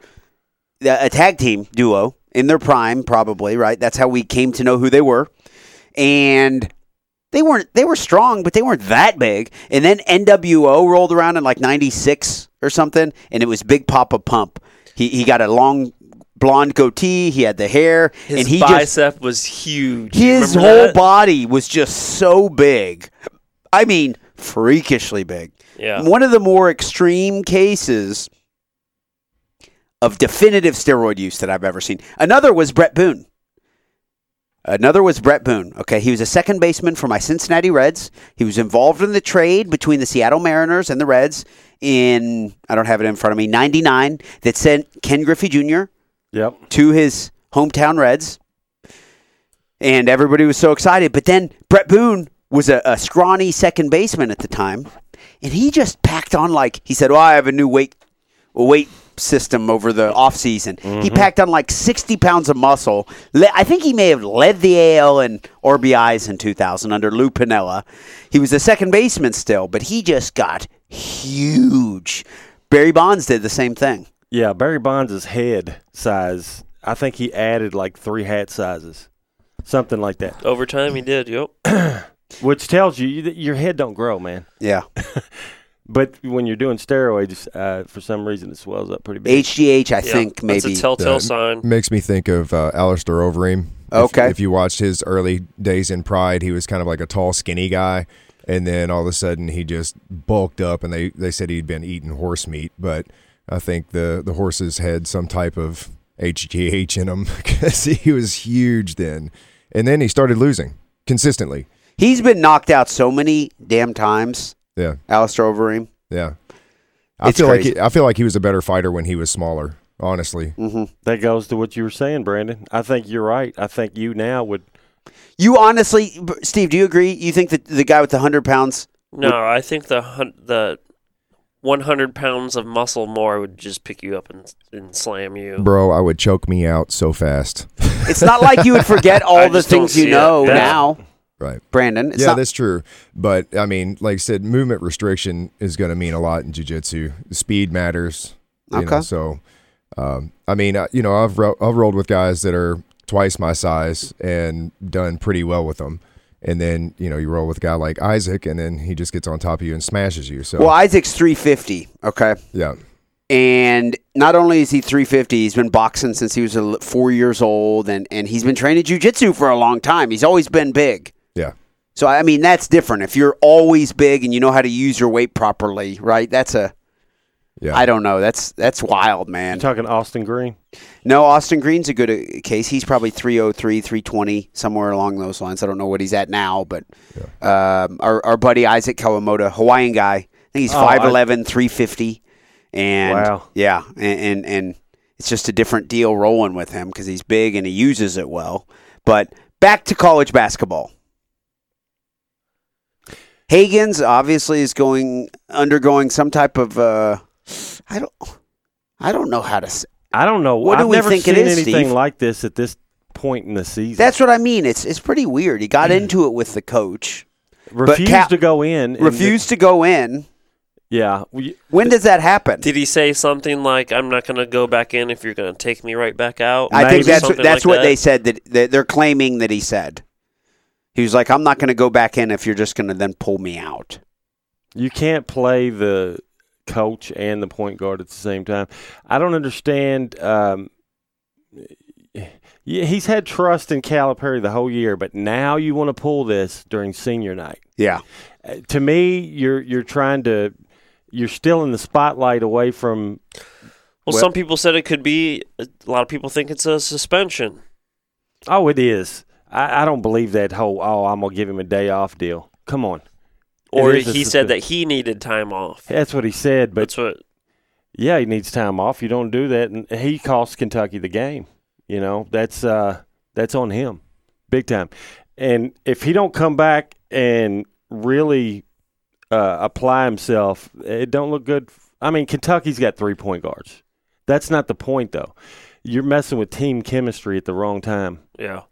a tag team duo in their prime, probably, right? That's how we came to know who they were. And they weren't they were strong, but they weren't that big. And then NWO rolled around in like 96 or something, and it was Big Papa Pump. He he got a long blonde goatee, he had the hair, His and he just bicep was huge. His whole that? body was just so big. I mean, freakishly big. Yeah. One of the more extreme cases of definitive steroid use that I've ever seen. Another was Bret Boone. Another was Bret Boone. Okay, he was a second baseman for my Cincinnati Reds. He was involved in the trade between the Seattle Mariners and the Reds in I don't have it in front of me 99 that sent Ken Griffey Jr Yep. to his hometown Reds, and everybody was so excited. But then Bret Boone was a, a scrawny second baseman at the time, and he just packed on like he said, "Well, I have a new weight weight system over the off season." He mm-hmm. packed on like sixty pounds of muscle. Le- I think he may have led the AL in RBIs in 2000 under Lou Piniella. He was a second baseman still, but he just got huge. Barry Bonds did the same thing. Yeah, Barry Bonds' head size. I think he added like three hat sizes, something like that. Over time, he did. Yep. Which tells you that your head don't grow, man. Yeah. But when you're doing steroids, uh, for some reason it swells up pretty big. HGH, I Yeah. think maybe. That's a telltale Yeah. sign. Makes me think of uh, Alistair Overeem. If- Okay. If, you watched his early days in Pride, he was kind of like a tall, skinny guy. And then all of a sudden he just bulked up and they, they said he'd been eating horse meat. But I think the, the horses had some type of HGH in them because he was huge then. And then he started losing consistently. He's been knocked out so many damn times, Yeah. Alistair Overeem. Yeah. I It's feel crazy. like he, I feel like he was a better fighter when he was smaller, honestly. Mm-hmm. That goes to what you were saying, Branden. I think you're right. I think you now would. You honestly, Steve, do you agree? You think that the guy with the 100 pounds, No, I think the hun- the 100 pounds of muscle more would just pick you up and, and slam you. Bro, I would choke me out so fast. it's not like you would forget all I the things you see it. know now, right. Branden. It's yeah, not, that's true. But I mean, like I said, movement restriction is going to mean a lot in jiu-jitsu. Speed matters. You Okay. Know, so, um, I mean, uh, you know, I've ro- I've rolled with guys that are twice my size and done pretty well with them. And then you know you roll with a guy like Isaac, and then he just gets on top of you and smashes you. So well, Isaac's 350, okay? yeah, And not only is he 350, he's been boxing since he was four years old, and, and he's been training jujitsu for a long time. He's always been big. yeah, So, I mean, that's different. If you're always big and you know how to use your weight properly, right? That's a, yeah. I don't know. That's that's wild, man. You're talking Austin Green. No, Austin Green's a good uh, case. He's probably 303, 320, somewhere along those lines. I don't know what he's at now, but um, our, our buddy Isaac Kawamoto, Hawaiian guy, I think he's Oh, I- 5'11, 350. And Wow. yeah, and, and, and it's just a different deal rolling with him because he's big and he uses it well. But back to college basketball. Hagans obviously is going undergoing some type of uh, I don't I don't know how to say. I don't know. What do I've we never think it seen is, anything Steve? like this at this point in the season. That's what I mean. It's it's pretty weird. He got into it with the coach, refused Cal- to go in. and- refused to go in. yeah. we- When does that happen? Did he say something like, "I'm not going to go back in if you're going to take me right back out"? I think that's Something that's like what that? they said that, that they're claiming that he said. He was like, "I'm not going to go back in if you're just going to then pull me out." You can't play the coach and the point guard at the same time. I don't understand. Um, yeah, he's had trust in Calipari the whole year, but now you want to pull this during senior night. Yeah, Uh, to me, you're you're trying to you're still in the spotlight away from. Well, Well- some people said it could be. A lot of people think it's a suspension. Oh, it is. I, I don't believe that whole. Oh, I'm gonna give him a day off deal. Come on. Or is he said that he needed time off. That's what he said, but That's what. Yeah, he needs time off. You don't do that, and he cost Kentucky the game. You know that's uh, that's on him, big time. And if he don't come back and really uh, apply himself, it don't look good. I mean, Kentucky's got three point guards. That's not the point, though. You're messing with team chemistry at the wrong time. Yeah.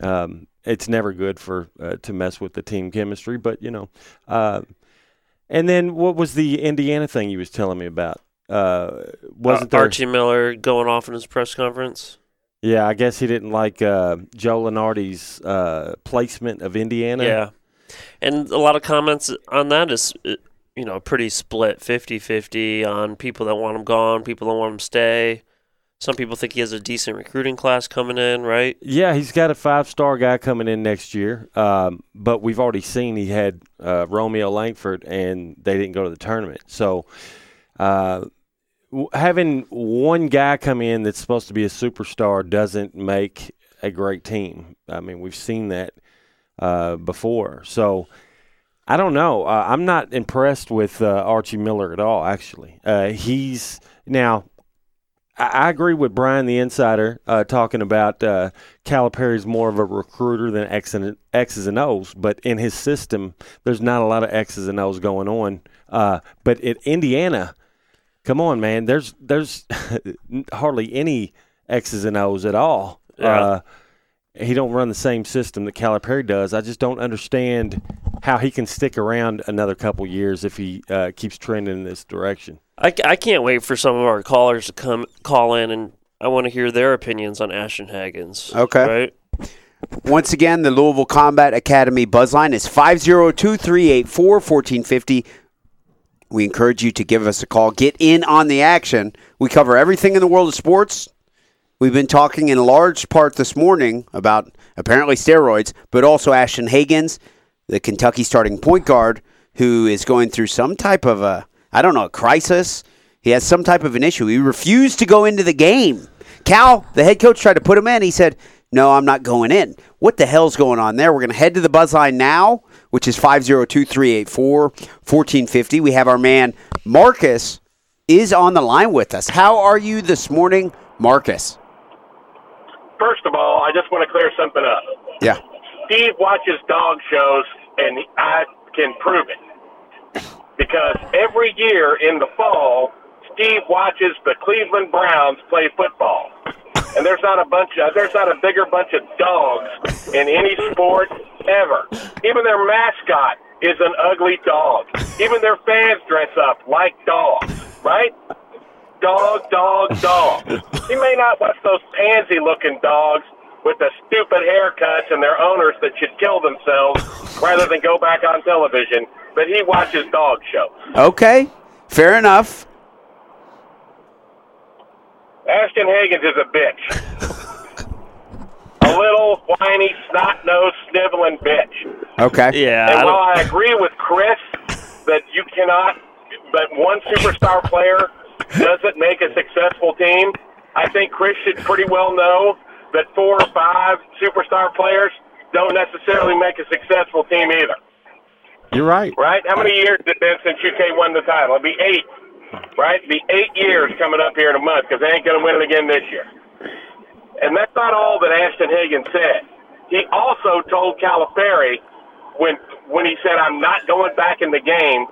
Um, it's never good for uh, to mess with the team chemistry, but you know. Uh, and then what was the Indiana thing you was telling me about? Uh, wasn't Uh, there? Archie Miller going off in his press conference? Yeah, I guess he didn't like uh, Joe Lunardi's uh, placement of Indiana. Yeah. And a lot of comments on that is, you know, pretty split 50 50 on people that want him gone, people that want him stay. Some people think he has a decent recruiting class coming in, right? Yeah, he's got a five star guy coming in next year. Um, but we've already seen he had uh, Romeo Langford and they didn't go to the tournament. So uh, having one guy come in that's supposed to be a superstar doesn't make a great team. I mean, we've seen that uh, before. So I don't know. Uh, I'm not impressed with uh, Archie Miller at all, actually. Uh, he's now. I agree with Brian the Insider uh, talking about uh, Calipari's more of a recruiter than X and, X's and O's, but in his system, there's not a lot of X's and O's going on. Uh, but in Indiana, come on, man, there's there's hardly any X's and O's at all. Yeah. Uh, he don't run the same system that Calipari does. I just don't understand how he can stick around another couple years if he uh, keeps trending in this direction. I, I can't wait for some of our callers to come call in, and I want to hear their opinions on Ashton Hagans. Okay. Right? Once again, the Louisville Combat Academy buzzline is 502 384 1450. We encourage you to give us a call. Get in on the action. We cover everything in the world of sports. We've been talking in large part this morning about apparently steroids, but also Ashton Hagans, the Kentucky starting point guard, who is going through some type of a, I don't know, a crisis. He has some type of an issue. He refused to go into the game. Cal, the head coach, tried to put him in. He said, No, I'm not going in. What the hell's going on there? We're going to head to the buzzline now, which is 502 384 1450. We have our man, Marcus, is on the line with us. How are you this morning, Marcus? First of all, I just want to clear something up. Yeah. Steve watches dog shows, and I can prove it. Because every year in the fall, Steve watches the Cleveland Browns play football. And there's not a bunch of, there's not a bigger bunch of dogs in any sport ever. Even their mascot is an ugly dog. Even their fans dress up like dogs, right? Dog, dog, dog. You may not watch those pansy looking dogs with the stupid haircuts and their owners that should kill themselves rather than go back on television, but he watches dog shows. Okay. Fair enough. Ashton Hagans is a bitch. a little whiny, snot nosed, sniveling bitch. Okay. Yeah. I And don't, while I agree with Chris that you cannot, that one superstar player doesn't make a successful team, I think Chris should pretty well know that four or five superstar players don't necessarily make a successful team either. You're right. Right? How many years has it been since UK won the title? It'll be eight. Right? It'll be eight years coming up here in a month because they ain't going to win it again this year. And that's not all that Ashton Higgins said. He also told Calipari when when he said I'm not going back in the game,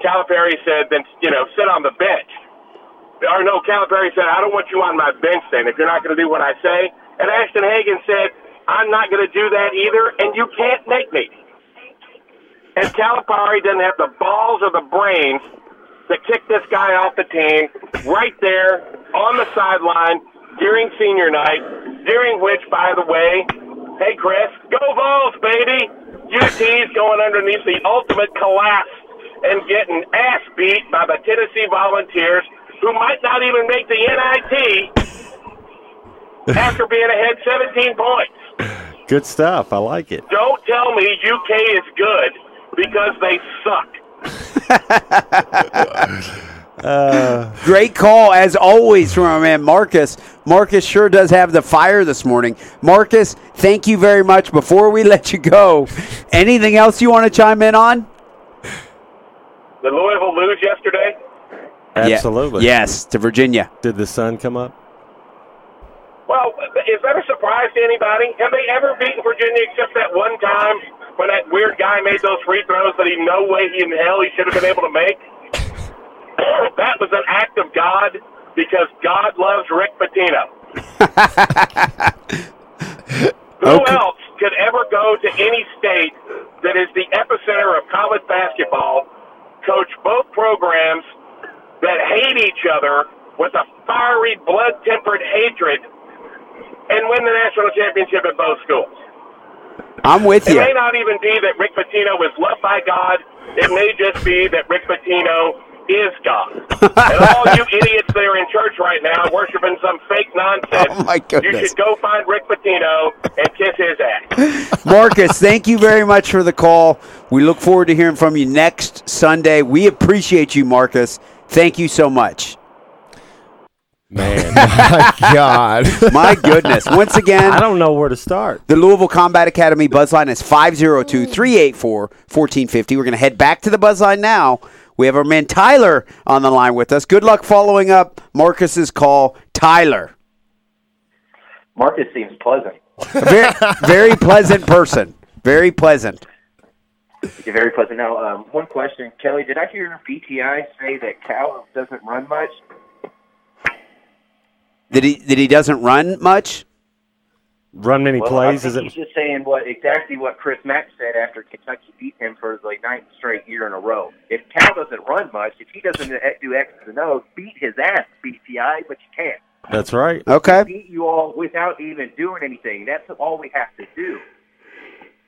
Calipari said then you know sit on the bench. Or no, Calipari said I don't want you on my bench then if you're not going to do what I say. And Ashton Hagen said I'm not going to do that either, and you can't make me. And Calipari doesn't have the balls or the brains to kick this guy off the team right there on the sideline during senior night, during which, by the way, hey, Chris, go Vols, baby! UT's going underneath the ultimate collapse and getting ass beat by the Tennessee Volunteers, who might not even make the NIT after being ahead 17 points. Good stuff. I like it. Don't tell me UK is good because they suck. Uh. Great call as always from our man Marcus. Marcus sure does have the fire this morning. Marcus, thank you very much. Before we let you go, anything else you want to chime in on? Did Louisville lose yesterday? Yeah. Absolutely. Yes, to Virginia. Did the sun come up? Well, is that a surprise to anybody? Have they ever beaten Virginia except that one time when that weird guy made those free throws that he no way in hell he should have been able to make? that was an act of God because God loves Rick Pitino. Who Okay. else could ever go to any state that is the epicenter of college basketball, coach both programs that hate each other with a fiery, blood-tempered hatred, and win the national championship at both schools? I'm with you. It may not even be that Rick Pitino was loved by God. It may just be that Rick Pitino is God. and all you idiots that are in church right now worshiping some fake nonsense, Oh, my goodness. you should go find Rick Pitino and kiss his ass. Marcus, thank you very much for the call. We look forward to hearing from you next Sunday. We appreciate you, Marcus. Thank you so much. Man, My God. My goodness. Once again, I don't know where to start. The Louisville Combat Academy buzzline is 502 384 1450. We're going to head back to the buzzline now. We have our man Tyler on the line with us. Good luck following up Marcus's call. Tyler. Marcus seems pleasant. Very, very pleasant person. Very pleasant. He's very pleasant. Now, um, one question, Kelly, did I hear BTI say that Cal doesn't run much? Did he, that he doesn't run much? Run many Well, plays? I Is think it? he's just saying what exactly what Chris Mack said after Kentucky beat him for the ninth straight year in a row. If Cal doesn't run much, if he doesn't do X's and O's, beat his ass, BTI, but you can't. That's right. Okay. Beat you all without even doing anything. That's all we have to do.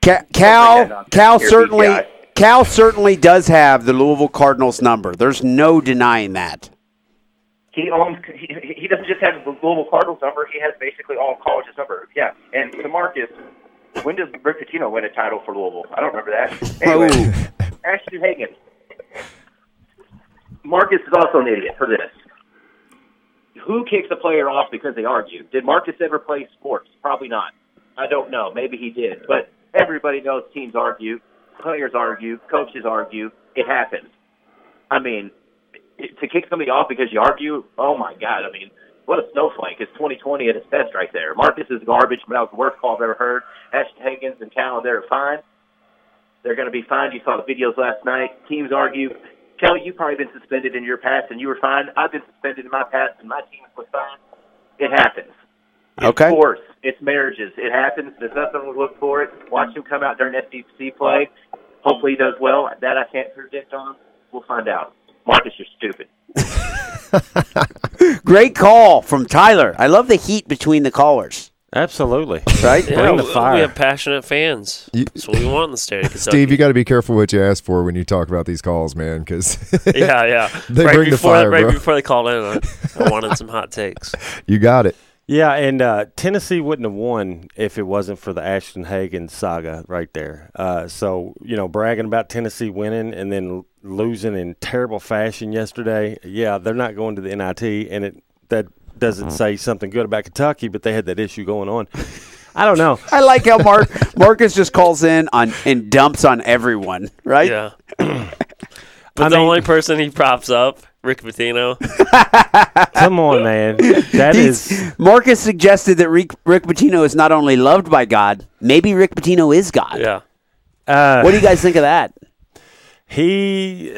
Ca- Cal, Cal certainly, BTI. Cal certainly does have the Louisville Cardinals number. There's no denying that. He owns. He, he doesn't just have the Louisville Cardinals number. He has basically all colleges number. Yeah. And to Marcus, when does Rick Pitino win a title for Louisville? I don't remember that. Anyway, Oh. Ashton Hagen. Marcus is also an idiot for this. Who kicks a player off because they argue? Did Marcus ever play sports? Probably not. I don't know. Maybe he did. But everybody knows teams argue, players argue, coaches argue. It happens. I mean, to kick somebody off because you argue, oh my God! I mean, what a snowflake! It's 2020 at its best right there. Marcus is garbage, but that was the worst call I've ever heard. Ashton Higgins and Cal, they're fine. They're going to be fine. You saw the videos last night. Teams argue. Kelly, you've probably been suspended in your past, and you were fine. I've been suspended in my past, and my team was fine. It happens. It's Okay. sports. It's marriages. It happens. There's nothing to look for it. Watch him come out during SEC play. Hopefully he does well. That I can't predict on. We'll find out. Marcus, you're stupid. Great call from Tyler. I love the heat between the callers. Absolutely. Right? Yeah, Bring the we- fire. we have passionate fans. You- That's what we want in the state of Kentucky. Steve, you got to be careful what you ask for when you talk about these calls, man, because yeah, yeah. They right bring the before, fire, right bro. before they called in, I, I wanted some hot takes. you got it. Yeah, and uh, Tennessee wouldn't have won if it wasn't for the Ashton Hagen saga right there. Uh, so you know, bragging about Tennessee winning and then l- losing in terrible fashion yesterday. Yeah, they're not going to the NIT, and it that doesn't say something good about Kentucky, but they had that issue going on. I don't know. I like how Mark Marcus just calls in on and dumps on everyone, right? Yeah. but I the mean- only person he props up, Rick Pitino. Come on, man. That He's- is Marcus suggested that Rick, Rick Pitino is not only loved by God, maybe Rick Pitino is God. Yeah. Uh, What do you guys think of that? He,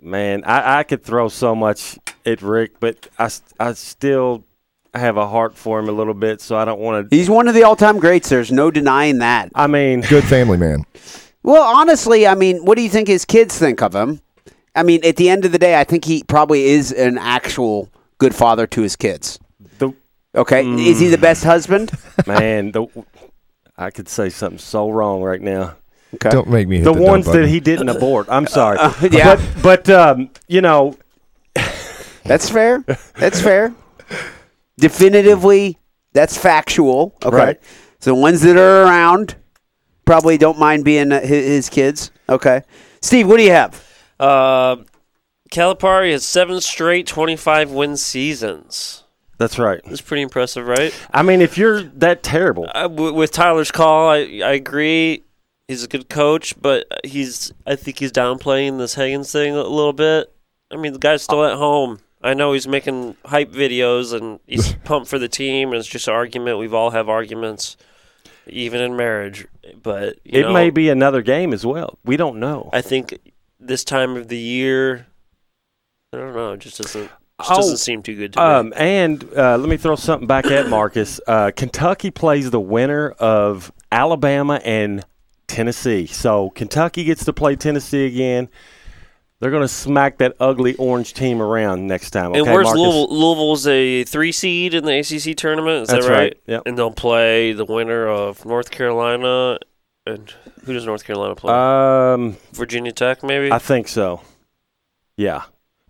man, I, I could throw so much at Rick, but I, I still have a heart for him a little bit, so I don't want to. He's one of the all-time greats. There's no denying that. I mean, Good family man. Well, honestly, I mean, what do you think his kids think of him? I mean, at the end of the day, I think he probably is an actual good father to his kids. the Okay, is he the mm. best husband? man, the I could say something so wrong right now. Okay. Don't make me hit The, the, ones that he didn't abort. I'm sorry, yeah. but but um, you know, That's fair. That's fair. Definitively, that's factual. Okay. Right. So the ones that are around probably don't mind being uh, his, his kids. Okay. Steve, what do you have? Uh, Calipari has seven straight 25 win seasons. that's right. That's pretty impressive, right? I mean, if you're that terrible, Uh, w- with Tyler's call, I I agree. He's a good coach, but he's I think he's downplaying this Higgins thing a little bit. I mean, the guy's still at home. I know he's making hype videos and he's pumped for the team, and it's just an argument. We've all have arguments, even in marriage. But you it know, may be another game as well. We don't know. I think this time of the year, I don't know. It just doesn't just Oh, doesn't seem too good to me. Um, and uh, let me throw something back at Marcus. Uh, Kentucky plays the winner of Alabama and Tennessee. So Kentucky gets to play Tennessee again. They're going to smack that ugly orange team around next time. Okay, and where's Marcus? Louisville? Louisville's a three seed in the ACC tournament. Is That's that right? right, yep. And they'll play the winner of North Carolina and who does North Carolina play? Um, Virginia Tech, maybe. I think so. Yeah,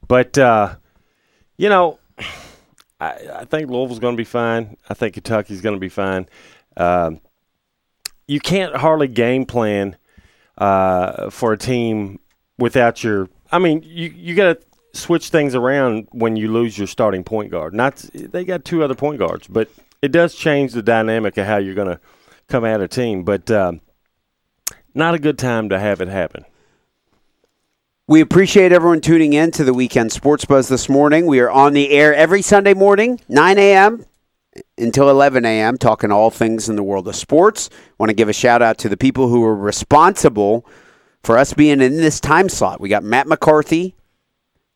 but uh, you know, I, I think Louisville's going to be fine. I think Kentucky's going to be fine. Um, you can't hardly game plan uh, for a team without your. I mean, you you got to switch things around when you lose your starting point guard. Not they got two other point guards, but it does change the dynamic of how you're going to come at a team. But um, not a good time to have it happen. We appreciate everyone tuning in to the Weekend Sports Buzz this morning. We are on the air every Sunday morning, 9 a.m. until 11 a.m., talking all things in the world of sports. want to give a shout out to the people who were responsible for us being in this time slot. We got Matt McCarthy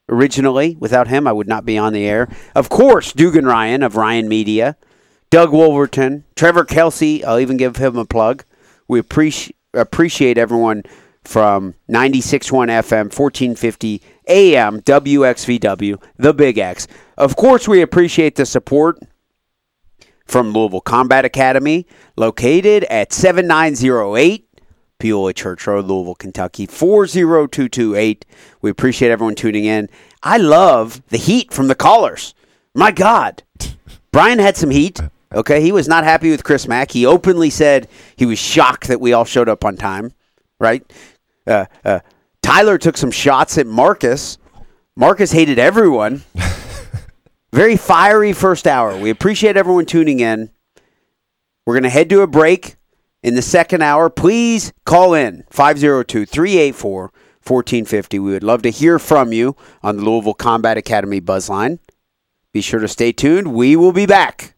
originally. Without him, I would not be on the air. Of course, Dugan Ryan of Ryan Media, Doug Wolverton, Trevor Kelsey. I'll even give him a plug. We appreciate appreciate everyone from 96.1 FM, 1450 AM, WXVW, the Big X. Of course, we appreciate the support from Louisville Combat Academy, located at 7908 Peoria Church Road, Louisville, Kentucky, 40228. We appreciate everyone tuning in. I love the heat from the callers. My God. Brian had some heat. Okay, he was not happy with Chris Mack. He openly said he was shocked that we all showed up on time, right? Uh, uh, Tyler took some shots at Marcus. Marcus hated everyone. Very fiery first hour. We appreciate everyone tuning in. We're going to head to a break in the second hour. Please call in 502 384 1450. We would love to hear from you on the Louisville Combat Academy Buzzline. Be sure to stay tuned. We will be back.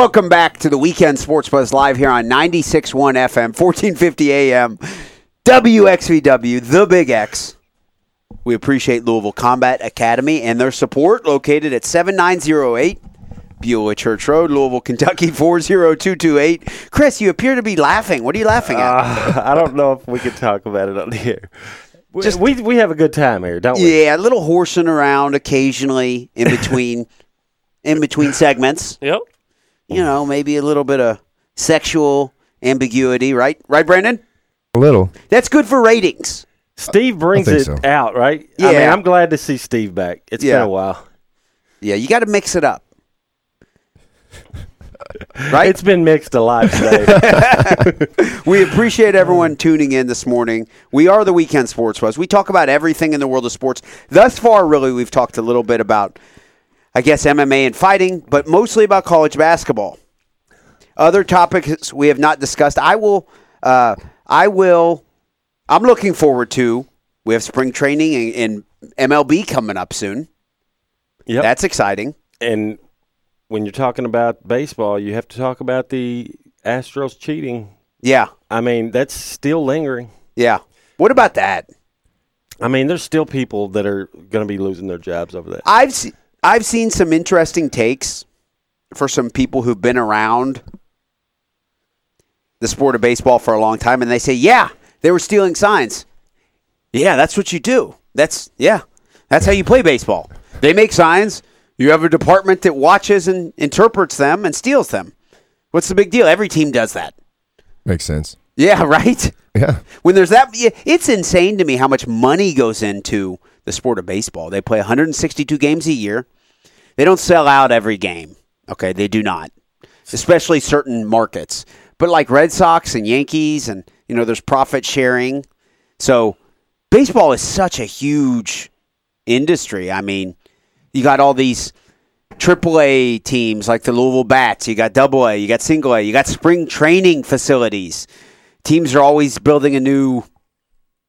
Welcome back to the Weekend Sports Buzz live here on 96.1 FM, 1450 AM, WXVW, The Big X. We appreciate Louisville Combat Academy and their support located at 7908 Beulah Church Road, Louisville, Kentucky 40228. Chris, you appear to be laughing. What are you laughing at? Uh, I don't know if we can talk about it on the air. We, Just- we we have a good time here, don't we? yeah, a little horsing around occasionally in between in between segments. Yep. You know, maybe a little bit of sexual ambiguity, right? Right, Branden? A little. That's good for ratings. Steve brings it so. out, right? I mean, Yeah. I'm glad to see Steve back. It's Yeah. been a while. Yeah, you got to mix it up. Right? It's been mixed a lot today. We appreciate everyone tuning in this morning. We are the Weekend Sports Buzz. We talk about everything in the world of sports. Thus far, really, we've talked a little bit about, I guess, MMA and fighting, but mostly about college basketball. Other topics we have not discussed. I will. Uh, I will. I'm looking forward to. We have spring training and, and MLB coming up soon. Yeah, That's exciting. and when you're talking about baseball, you have to talk about the Astros cheating. Yeah, I mean, that's still lingering. yeah. What about that? I mean, there's still people that are going to be losing their jobs over that. I've se- I've seen some interesting takes for some people who've been around the sport of baseball for a long time, and they say, "Yeah, they were stealing signs." Yeah, that's what you do. That's yeah, that's how you play baseball. They make signs. You have a department that watches and interprets them and steals them. What's the big deal? Every team does that. Makes sense. Yeah, right. Yeah. When there's that, yeah, it's insane to me how much money goes into the sport of baseball. They play 162 games a year. They don't sell out every game. Okay, they do not, especially certain markets. But like Red Sox and Yankees, and you know, there's profit sharing. So baseball is such a huge industry. I mean, you got all these AAA teams like the Louisville Bats. You got Double A. You got Single A. You got spring training facilities. Teams are always building a new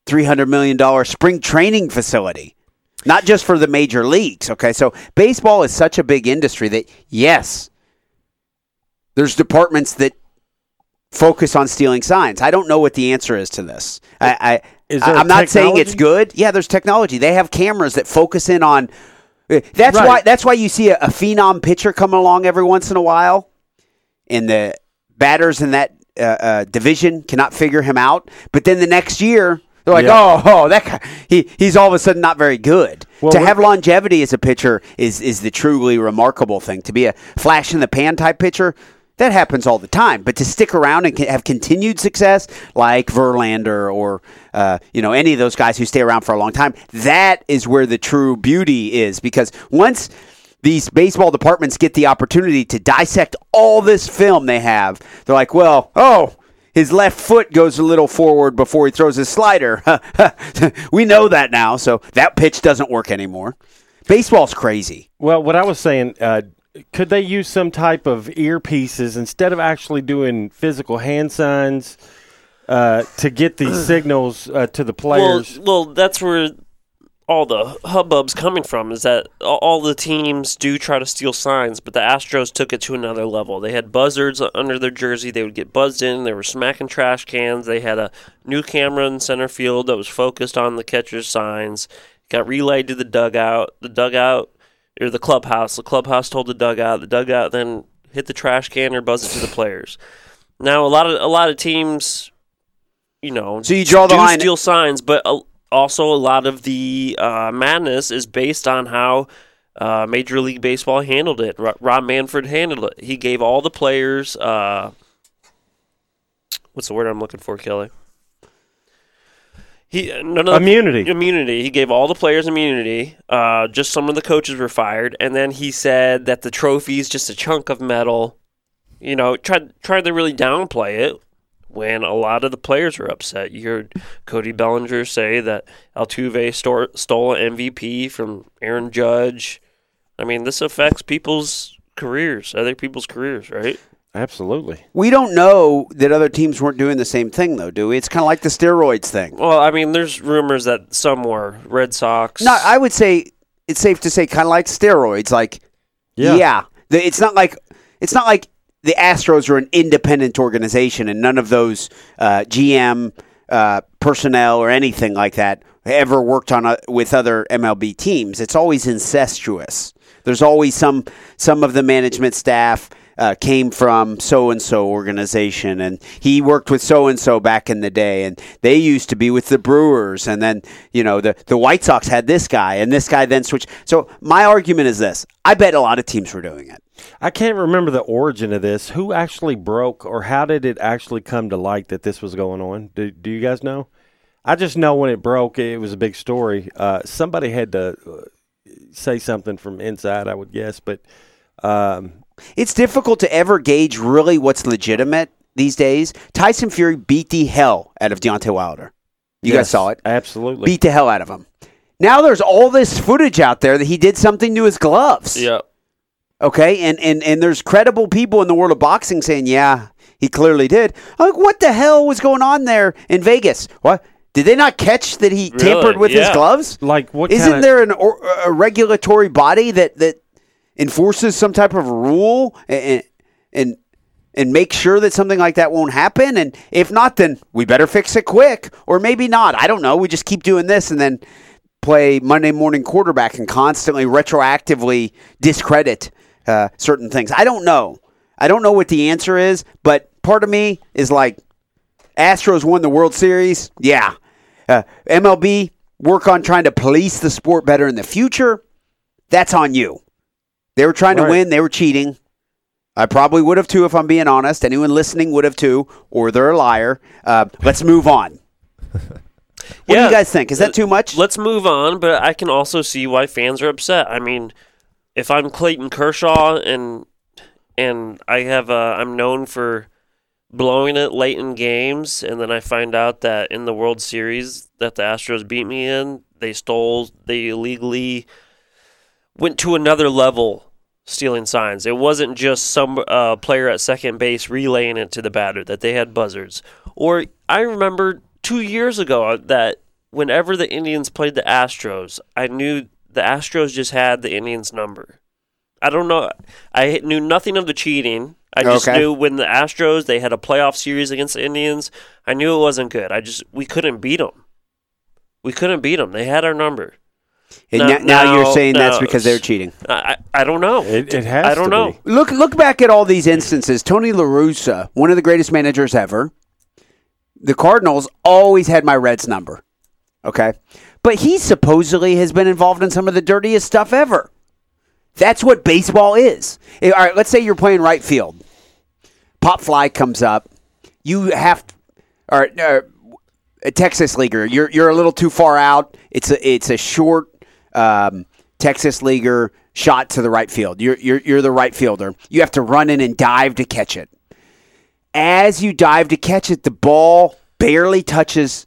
three hundred million dollar spring training facility, not just for the major leagues. Okay, so baseball is such a big industry that yes, there's departments that focus on stealing signs. I don't know what the answer is to this. I, I I'm not saying it's good. Yeah, there's technology. They have cameras that focus in on. uh, That's Right. why. That's why you see a, a phenom pitcher coming along every once in a while, and the batters in that uh, uh, division cannot figure him out. But then the next year, they're like, Yeah. "Oh, oh, that guy, he he's all of a sudden not very good." Well, to have longevity as a pitcher is is the truly remarkable thing. To be a flash in the pan type pitcher. That happens all the time, but to stick around and have continued success, like Verlander or uh, you know any of those guys who stay around for a long time, that is where the true beauty is. Because once these baseball departments get the opportunity to dissect all this film they have, they're like, well, oh, his left foot goes a little forward before he throws his slider. we know that now, so that pitch doesn't work anymore. Baseball's crazy. Well, what I was saying, uh, could they use some type of earpieces instead of actually doing physical hand signs uh, to get these signals uh, to the players? Well, well, that's where all the hubbub's coming from. Is that all- the teams do try to steal signs, but the Astros took it to another level. They had buzzards under their jersey. They would get buzzed in. They were smacking trash cans. They had a new camera in center field that was focused on the catcher's signs. Got relayed to the dugout. The dugout or the clubhouse. The clubhouse told the dugout. The dugout then hit the trash can or buzz it to the players. Now a lot of a lot of teams, you know, So you draw the do line- steal signs, but uh, also a lot of the uh, madness is based on how uh, Major League Baseball handled it. Ro- Rob Manfred handled it. He gave all the players. Uh, what's the word I'm looking for, Kelly? He none of the- Immunity. Immunity. He gave all the players immunity. Uh, just some of the coaches were fired, and then he said that the trophy is just a chunk of metal. You know, tried tried to really downplay it when a lot of the players were upset. You heard Cody Bellinger say that Altuve store, stole an MVP from Aaron Judge. I mean, this affects people's careers, other people's careers, right? Absolutely. We don't know that other teams weren't doing the same thing, though, do we? It's kind of like the steroids thing. Well, I mean, there's rumors that some were Red Sox. No, I would say it's safe to say kind of like steroids. Like, Yeah. yeah, it's not like it's not like the Astros are an independent organization, and none of those uh, GM uh, personnel or anything like that ever worked on a, with other MLB teams. It's always incestuous. There's always some some of the management staff uh, came from so and so organization, and he worked with so and so back in the day, and they used to be with the Brewers, and then you know the the White Sox had this guy, and this guy then switched. So my argument is this: I bet a lot of teams were doing it. I can't remember the origin of this. Who actually broke, or how did it actually come to light that this was going on? Do, do you guys know? I just know when it broke, it was a big story. Uh, somebody had to uh, say something from inside, I would guess, but um, It's difficult to ever gauge really what's legitimate these days. Tyson Fury beat the hell out of Deontay Wilder. You guys saw it. absolutely. Beat the hell out of him. Now there's all this footage out there that he did something to his gloves. Yeah. Okay, and and and there's credible people in the world of boxing saying, yeah, he clearly did. I'm like, what the hell was going on there in Vegas? What did they not catch that he Really? tampered with his gloves? like what? Isn't kinda, there an or, a regulatory body that that enforces some type of rule and and and make sure that something like that won't happen? And if not, then we better fix it quick, or maybe not. I don't know. We just keep doing this and then play Monday morning quarterback and constantly retroactively discredit uh, certain things. I don't know. I don't know what the answer is, but part of me is like, Astros won the World Series. Yeah. Uh, MLB, work on trying to police the sport better in the future. That's on you. They were trying to win, they were cheating. I probably would have too, if I'm being honest. Anyone listening would have too, or they're a liar. Uh, let's move on. What do you guys think? Is that too much? Let's move on, but I can also see why fans are upset. I mean, if I'm Clayton Kershaw and and I have uh, I'm known for blowing it late in games, and then I find out that in the World Series that the Astros beat me in, they stole, they illegally went to another level stealing signs. It wasn't just some uh, player at second base relaying it to the batter that they had buzzards. Or I remember two years ago uh, that whenever the Indians played the Astros, I knew the Astros just had the Indians number. I don't know. I knew nothing of the cheating. I just Okay. knew when the Astros they had a playoff series against the Indians. I knew it wasn't good. I just we couldn't beat them. We couldn't beat them. They had our number. and no- now, now you're no, saying that's because they're cheating. I I, I don't know. It, it has. I don't to know. be. Look look back at all these instances. Tony La Russa, one of the greatest managers ever. The Cardinals always had my Reds number. Okay? But he supposedly has been involved in some of the dirtiest stuff ever. That's what baseball is. All right, let's say you're playing right field. Pop fly comes up. You have all right, uh, a Texas leaguer. You're you're a little too far out. It's a it's a short um, Texas leaguer shot to the right field. You're you're you're the right fielder. You have to run in and dive to catch it. As you dive to catch it, the ball barely touches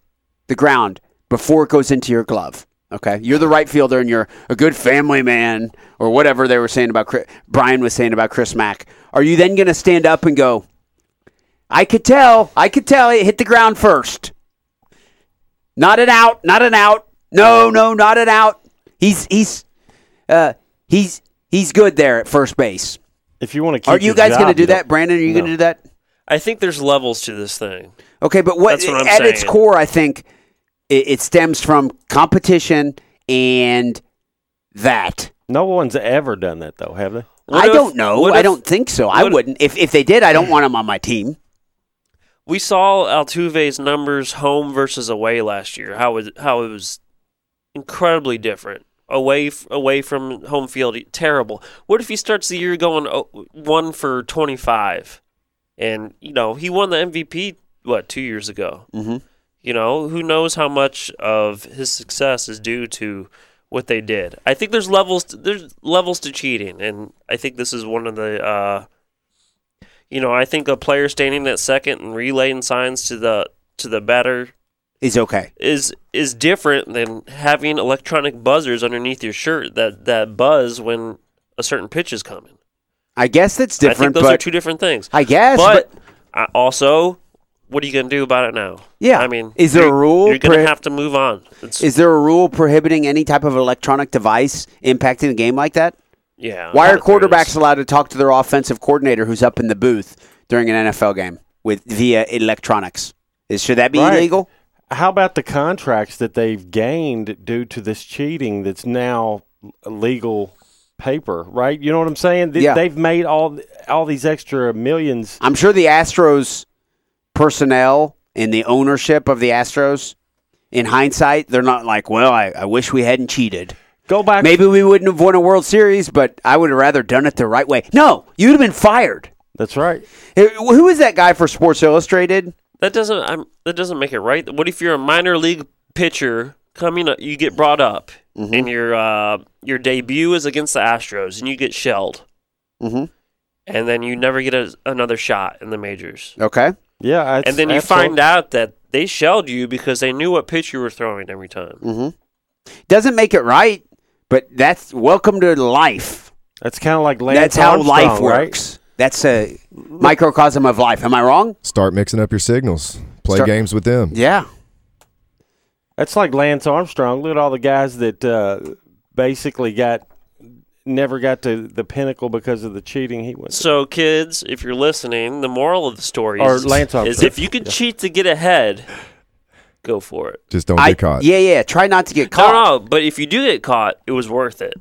the ground before it goes into your glove. Okay, you're the right fielder, and you're a good family man, or whatever they were saying about Chris, Brian was saying about Chris Mack. Are you then going to stand up and go? I could tell. I could tell it hit the ground first. Not an out. Not an out. No, no, not an out. He's he's uh, he's he's good there at first base. If you want to Are you guys going to do that, Branden? Are you going to do that? I think there's levels to this thing. Okay, but what, That's what I'm at its core, I think it, it stems from competition and that. No one's ever done that though, have they? What I if- don't know. I if- don't think so. I wouldn't. If if they did, I don't want them on my team. We saw Altuve's numbers home versus away last year. How it how it was incredibly different. Away away from home field, terrible. What if he starts the year going one for twenty five, and you know he won the MVP what two years ago? Mhm. You know who knows how much of his success is due to what they did. I think there's levels to, there's levels to cheating, and I think this is one of the. Uh, you know, I think a player standing at second and relaying signs to the to the batter Is okay. is is different than having electronic buzzers underneath your shirt that that buzz when a certain pitch is coming. I guess that's different. I think those are two different things. I guess, but but, I also, what are you going to do about it now? Yeah. I mean, Is there a rule You're going prohi- to have to move on. It's, is there a rule prohibiting any type of electronic device impacting a game like that? yeah. Why are I think there quarterbacks allowed to talk to their offensive coordinator who's up in the booth during an NFL game with via electronics? Is should that be Right. illegal? How about the contracts that they've gained due to this cheating that's now legal paper, right? You know what I'm saying? They, Yeah. They've made all all these extra millions. I'm sure the Astros personnel and the ownership of the Astros, in hindsight, they're not like, well, I, I wish we hadn't cheated. Go back. Maybe we wouldn't have won a World Series, but I would have rather done it the right way. No, you'd have been fired. That's right. Hey, Who is that guy for Sports Illustrated? That doesn't I'm, that doesn't make it right. What if you're a minor league pitcher coming up, you get brought up Mm-hmm. and your uh, your debut is against the Astros and you get shelled. Mhm. And then you never get a, another shot in the majors. Okay. Yeah, and then you find out that they shelled you because they knew what pitch you were throwing every time. Mm-hmm. Doesn't make it right, but that's welcome to life. That's kind of like Lance Armstrong. that's how Armstrong, life right? works. That's a microcosm of life. Am I wrong? Start mixing up your signals. Play Start- games with them. Yeah. That's like Lance Armstrong. Look at all the guys that uh, basically got never got to the pinnacle because of the cheating he went. So, kids, if you're listening, the moral of the story Or is, Lance is if you can cheat to get ahead, go for it. Just don't I, get caught. Yeah, yeah. Try not to get caught. No, no, but if you do get caught, it was worth it.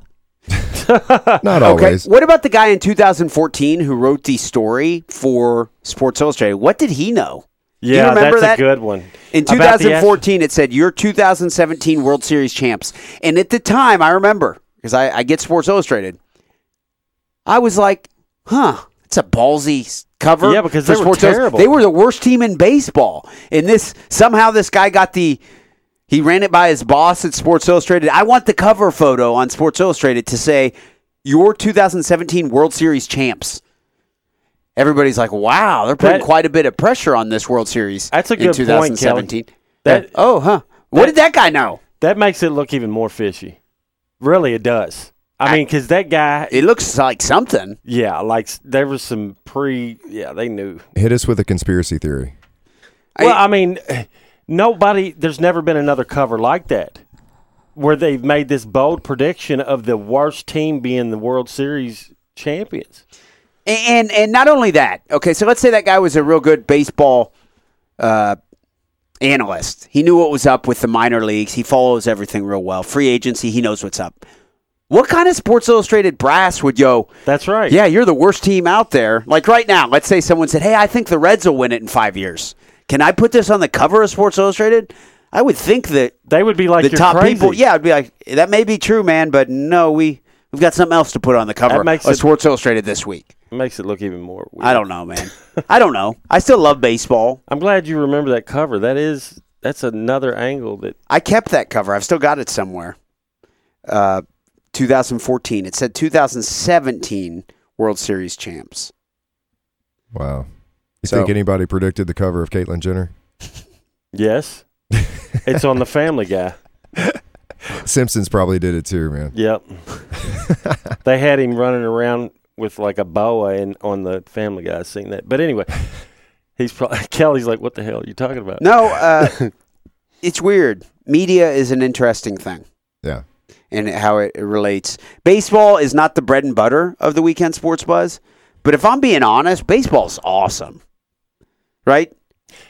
Not Okay. always. What about the guy in 2014 who wrote the story for Sports Illustrated? What did he know? you Yeah, remember that's that? a good one. In 2014, it said you're 2017 World Series champs, and at the time, I remember because I, I get Sports Illustrated. I was like, "Huh, it's a ballsy cover." Yeah, because they were terrible. They were the worst team in baseball, and this somehow this guy got the. He ran it by his boss at Sports Illustrated. I want the cover photo on Sports Illustrated to say your 2017 World Series champs. Everybody's like, "Wow, they're putting That- quite a bit of pressure on this World Series." That's a good point, Kelly. 2017. That- oh, huh? What did that guy know? That makes it look even more fishy. Really, it does. I, mean, because that guy, It looks like something. yeah, like there was some pre, yeah, they knew. Hit us with a conspiracy theory. Well, I mean, nobody. There's never been another cover like that, where they've made this bold prediction of the worst team being the World Series champions. And and not only that. Okay, so let's say that guy was a real good baseball uh, analyst. He knew what was up with the minor leagues. He follows everything real well. Free agency, he knows what's up. What kind of Sports Illustrated brass would yo? That's right. Yeah, you're the worst team out there. Like right now, let's say someone said, "Hey, I think the Reds will win it in five years." Can I put this on the cover of Sports Illustrated? I would think that They would be like the top crazy. people. Yeah, I'd be like, that may be true, man, but no, we we've got something else to put on the cover That makes of it- Sports Illustrated this week. It makes it look even more. Weird. I don't know, man. I don't know. I still love baseball. I'm glad you remember that cover. That is that's another angle that I kept that cover. I've still got it somewhere. Uh, 2014. It said 2017 World Series champs. Wow. You So- think anybody predicted the cover of Caitlyn Jenner? yes, it's on the Family Guy. Simpsons probably did it too, man. Yep. they had him running around with like a boa and on the Family Guy. Seen that, but anyway, he's probably Kelly's like, "What the hell are you talking about?" No, uh, it's weird. Media is an interesting thing. Yeah. and how it relates. Baseball is not the bread and butter of the weekend sports buzz, but if I'm being honest, baseball's awesome. Right?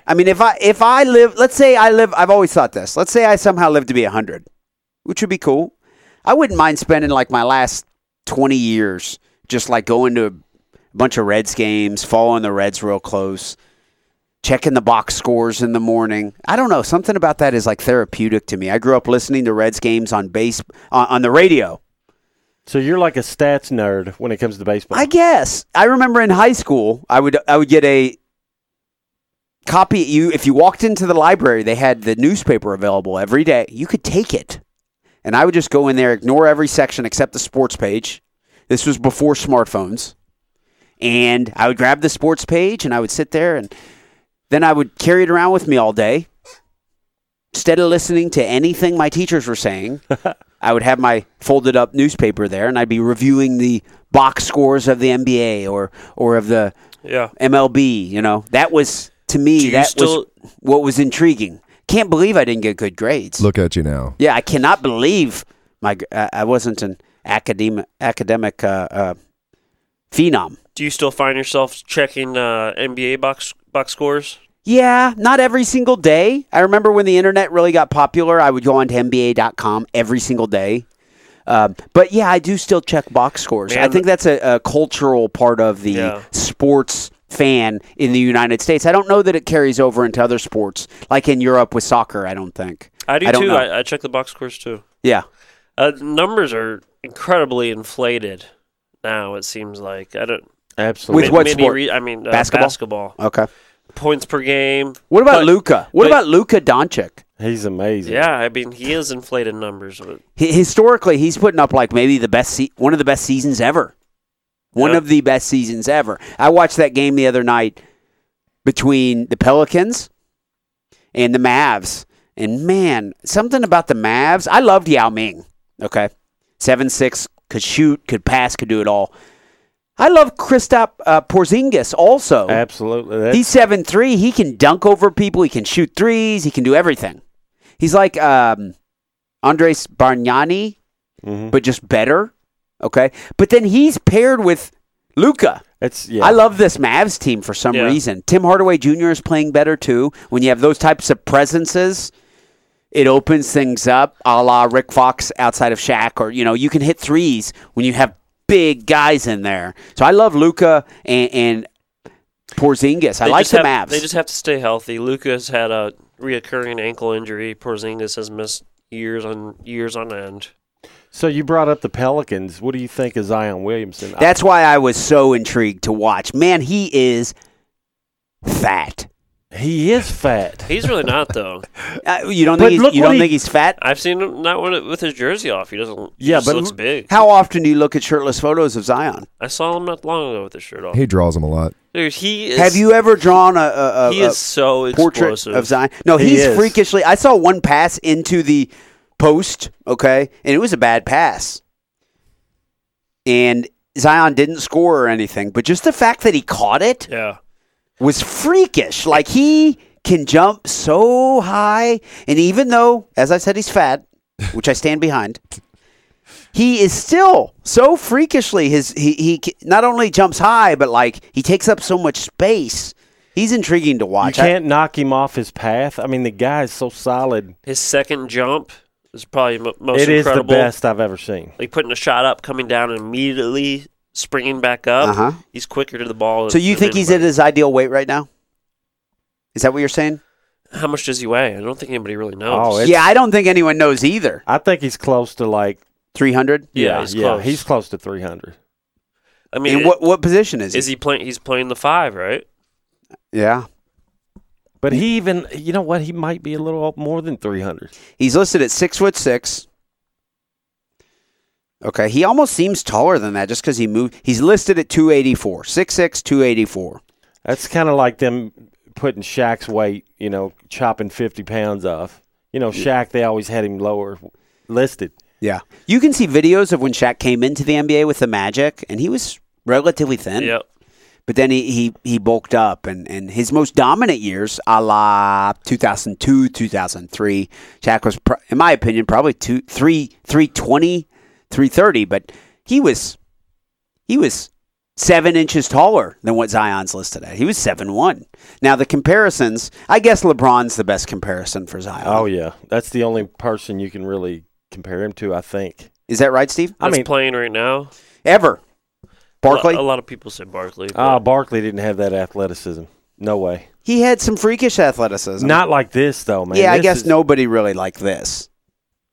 I mean, if I if I live, let's say I live, I've always thought this. Let's say I somehow live to be 100, which would be cool. I wouldn't mind spending like my last 20 years just like going to a bunch of Reds games, following the Reds real close, checking the box scores in the morning. I don't know, something about that is like therapeutic to me. I grew up listening to Reds games on base on, on the radio. So you're like a stats nerd when it comes to baseball. I guess I remember in high school, I would I would get a copy. You if you walked into the library, they had the newspaper available every day. You could take it, and I would just go in there, ignore every section except the sports page. This was before smartphones, and I would grab the sports page and I would sit there, and then I would carry it around with me all day. Instead of listening to anything my teachers were saying, I would have my folded up newspaper there, and I'd be reviewing the box scores of the NBA or or of the Yeah. MLB. You know, that was to me that still- was what was intriguing. Can't believe I didn't get good grades. Look at you now. Yeah, I cannot believe my uh, I wasn't an academic academic uh, uh, phenom. Do you still find yourself checking uh, NBA box box scores? Yeah, not every single day. I remember when the internet really got popular, I would go on to NBA.com every single day. Um, but yeah, I do still check box scores. I think that's a, a cultural part of the Yeah. sports fan in the United States. I don't know that it carries over into other sports, like in Europe with soccer. I don't think. I do I too. I, I check the box scores too. Yeah. Uh, numbers are incredibly inflated now. It seems like I don't. Absolutely. With what sport? re- I mean, uh, Basketball? basketball. Okay. Points per game. What about But- Luka? What but- about Luka Doncic? He's amazing. Yeah, I mean, he is inflated numbers. But Hi- historically, he's putting up like maybe the best, se- one of the best seasons ever. One Yeah. of the best seasons ever. I watched that game the other night between the Pelicans and the Mavs, and man, something about the Mavs. I loved Yao Ming. Okay, seven six, could shoot, could pass, could do it all. I love Kristaps uh, Porzingis also. Absolutely. That's, He's seven three. He can dunk over people. He can shoot threes. He can do everything. He's like um, Andres Bargnani, Mhm. but just better. Okay, but then he's paired with Luka. It's yeah. I love this Mavs team for some Yeah. reason. Tim Hardaway Jr. is playing better too. When you have those types of presences, it opens things up, a la Rick Fox outside of Shaq, or you know, you can hit threes when you have big guys in there. So I love Luka and, and Porzingis. I they like the have, Mavs. They just have to stay healthy. Luka's had a reoccurring ankle injury. Porzingis has missed years on years on end. So you brought up the Pelicans. What do you think of Zion Williamson? That's why I was so intrigued to watch. Man, he is fat. he is fat. He's really not though. Uh, you don't But think he's, you what don't he- think he's fat? I've seen him not with with his jersey off. He doesn't. He Yeah, just but looks l- big. How often do you look at shirtless photos of Zion? I saw him not long ago with his shirt off. He draws them a lot. Dude, he is. Have you ever drawn a, a, a, He a is so portrait explosive. of Zion? No, He he's is. freakishly. I saw one pass into the post, okay, and it was a bad pass. And Zion didn't score or anything, but just the fact that he caught it Yeah. was freakish. Like he can jump so high, and even though, as I said, he's fat, which I stand behind, he is still so freakishly his he he not only jumps high, but like he takes up so much space. He's intriguing to watch. You can't knock him off his path. I mean, the guy is so solid. His second jump is probably mo- most It is the incredible. best I've ever seen. Like putting a shot up, coming down, and immediately springing back up. Uh-huh. He's quicker to the ball. so you than think he's at anybody. his ideal weight right now? Is that what you're saying? How much does he weigh? I don't think anybody really knows. Oh, It's- yeah, I don't think anyone knows either. I think he's close to like Three hundred. Yeah, he's yeah, close. he's close to 300. I mean, And what what position is he? is he playing? He's playing the five, right? Yeah, But he even, you know what? He might be a little more than 300. he's listed at six foot six. Okay, he almost seems taller than that just because he moved. He's listed at 284, 6'6", 284. That's kind of like them putting Shaq's weight, you know, chopping 50 pounds off. You know, Shaq, they always had him lower listed. Yeah, you can see videos of when Shaq came into the NBA with the Magic, and he was relatively thin. Yep. But then he, he, he bulked up, and, and his most dominant years, a la 2002, 2003, Shaq was, pro- in my opinion, probably two, three, 320, 330, but he was he was seven inches taller than what Zion's listed at. He was seven one. Now the comparisons, I guess LeBron's the best comparison for Zion. Oh, yeah. That's the only person you can really compare him to, I think. Is that right, Steve? I That's mean- playing right now. Ever? Barkley? A, lot of people said Barkley. but Ah, Barkley didn't have that athleticism. No way. He had some freakish athleticism. Not like this, though, man. yeah, I This guess is- nobody really liked this.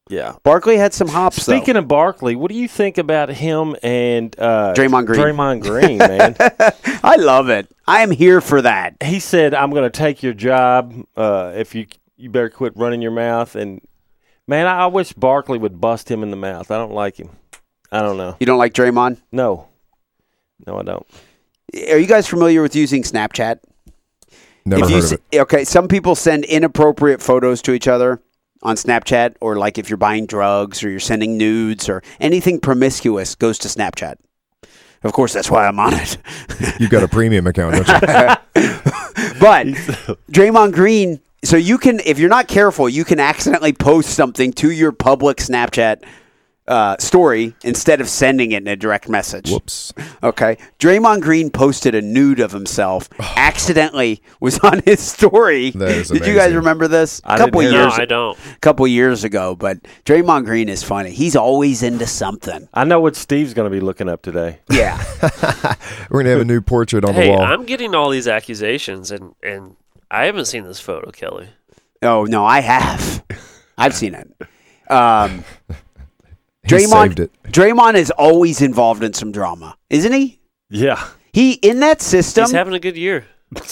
Yeah. Barkley had some hops. Speaking of Barkley, what do you think about him and uh, Draymond Green. Draymond Green, man. I love it. I am here for that. he said, "I'm going to take your job uh, if you you better quit running your mouth." And man, I, I wish Barkley would bust him in the mouth. I don't like him. I don't know. You don't like Draymond? No, no, I don't. Are you guys familiar with using Snapchat? Never if heard s- of it. Okay, some people send inappropriate photos to each other on Snapchat, or like if you're buying drugs or you're sending nudes or anything promiscuous goes to Snapchat. Of course, that's why I'm on it. You've got a premium account, don't you? but Draymond Green, so you can, if you're not careful, you can accidentally post something to your public Snapchat uh, story instead of sending it in a direct message. Whoops. Okay. Draymond Green posted a nude of himself, accidentally was on his story. That is Did you guys remember this? I A couple didn't years No, I don't. A couple years ago, but Draymond Green is funny. He's always into something. I know what Steve's going to be looking up today. Yeah. We're gonna have a new portrait on the Hey, wall. I'm getting all these accusations, and and I haven't seen this photo, Kelly. oh no, I have. I've seen it. Um, He Draymond saved it. Draymond is always involved in some drama, isn't he? Yeah. He in that system. He's having a good year.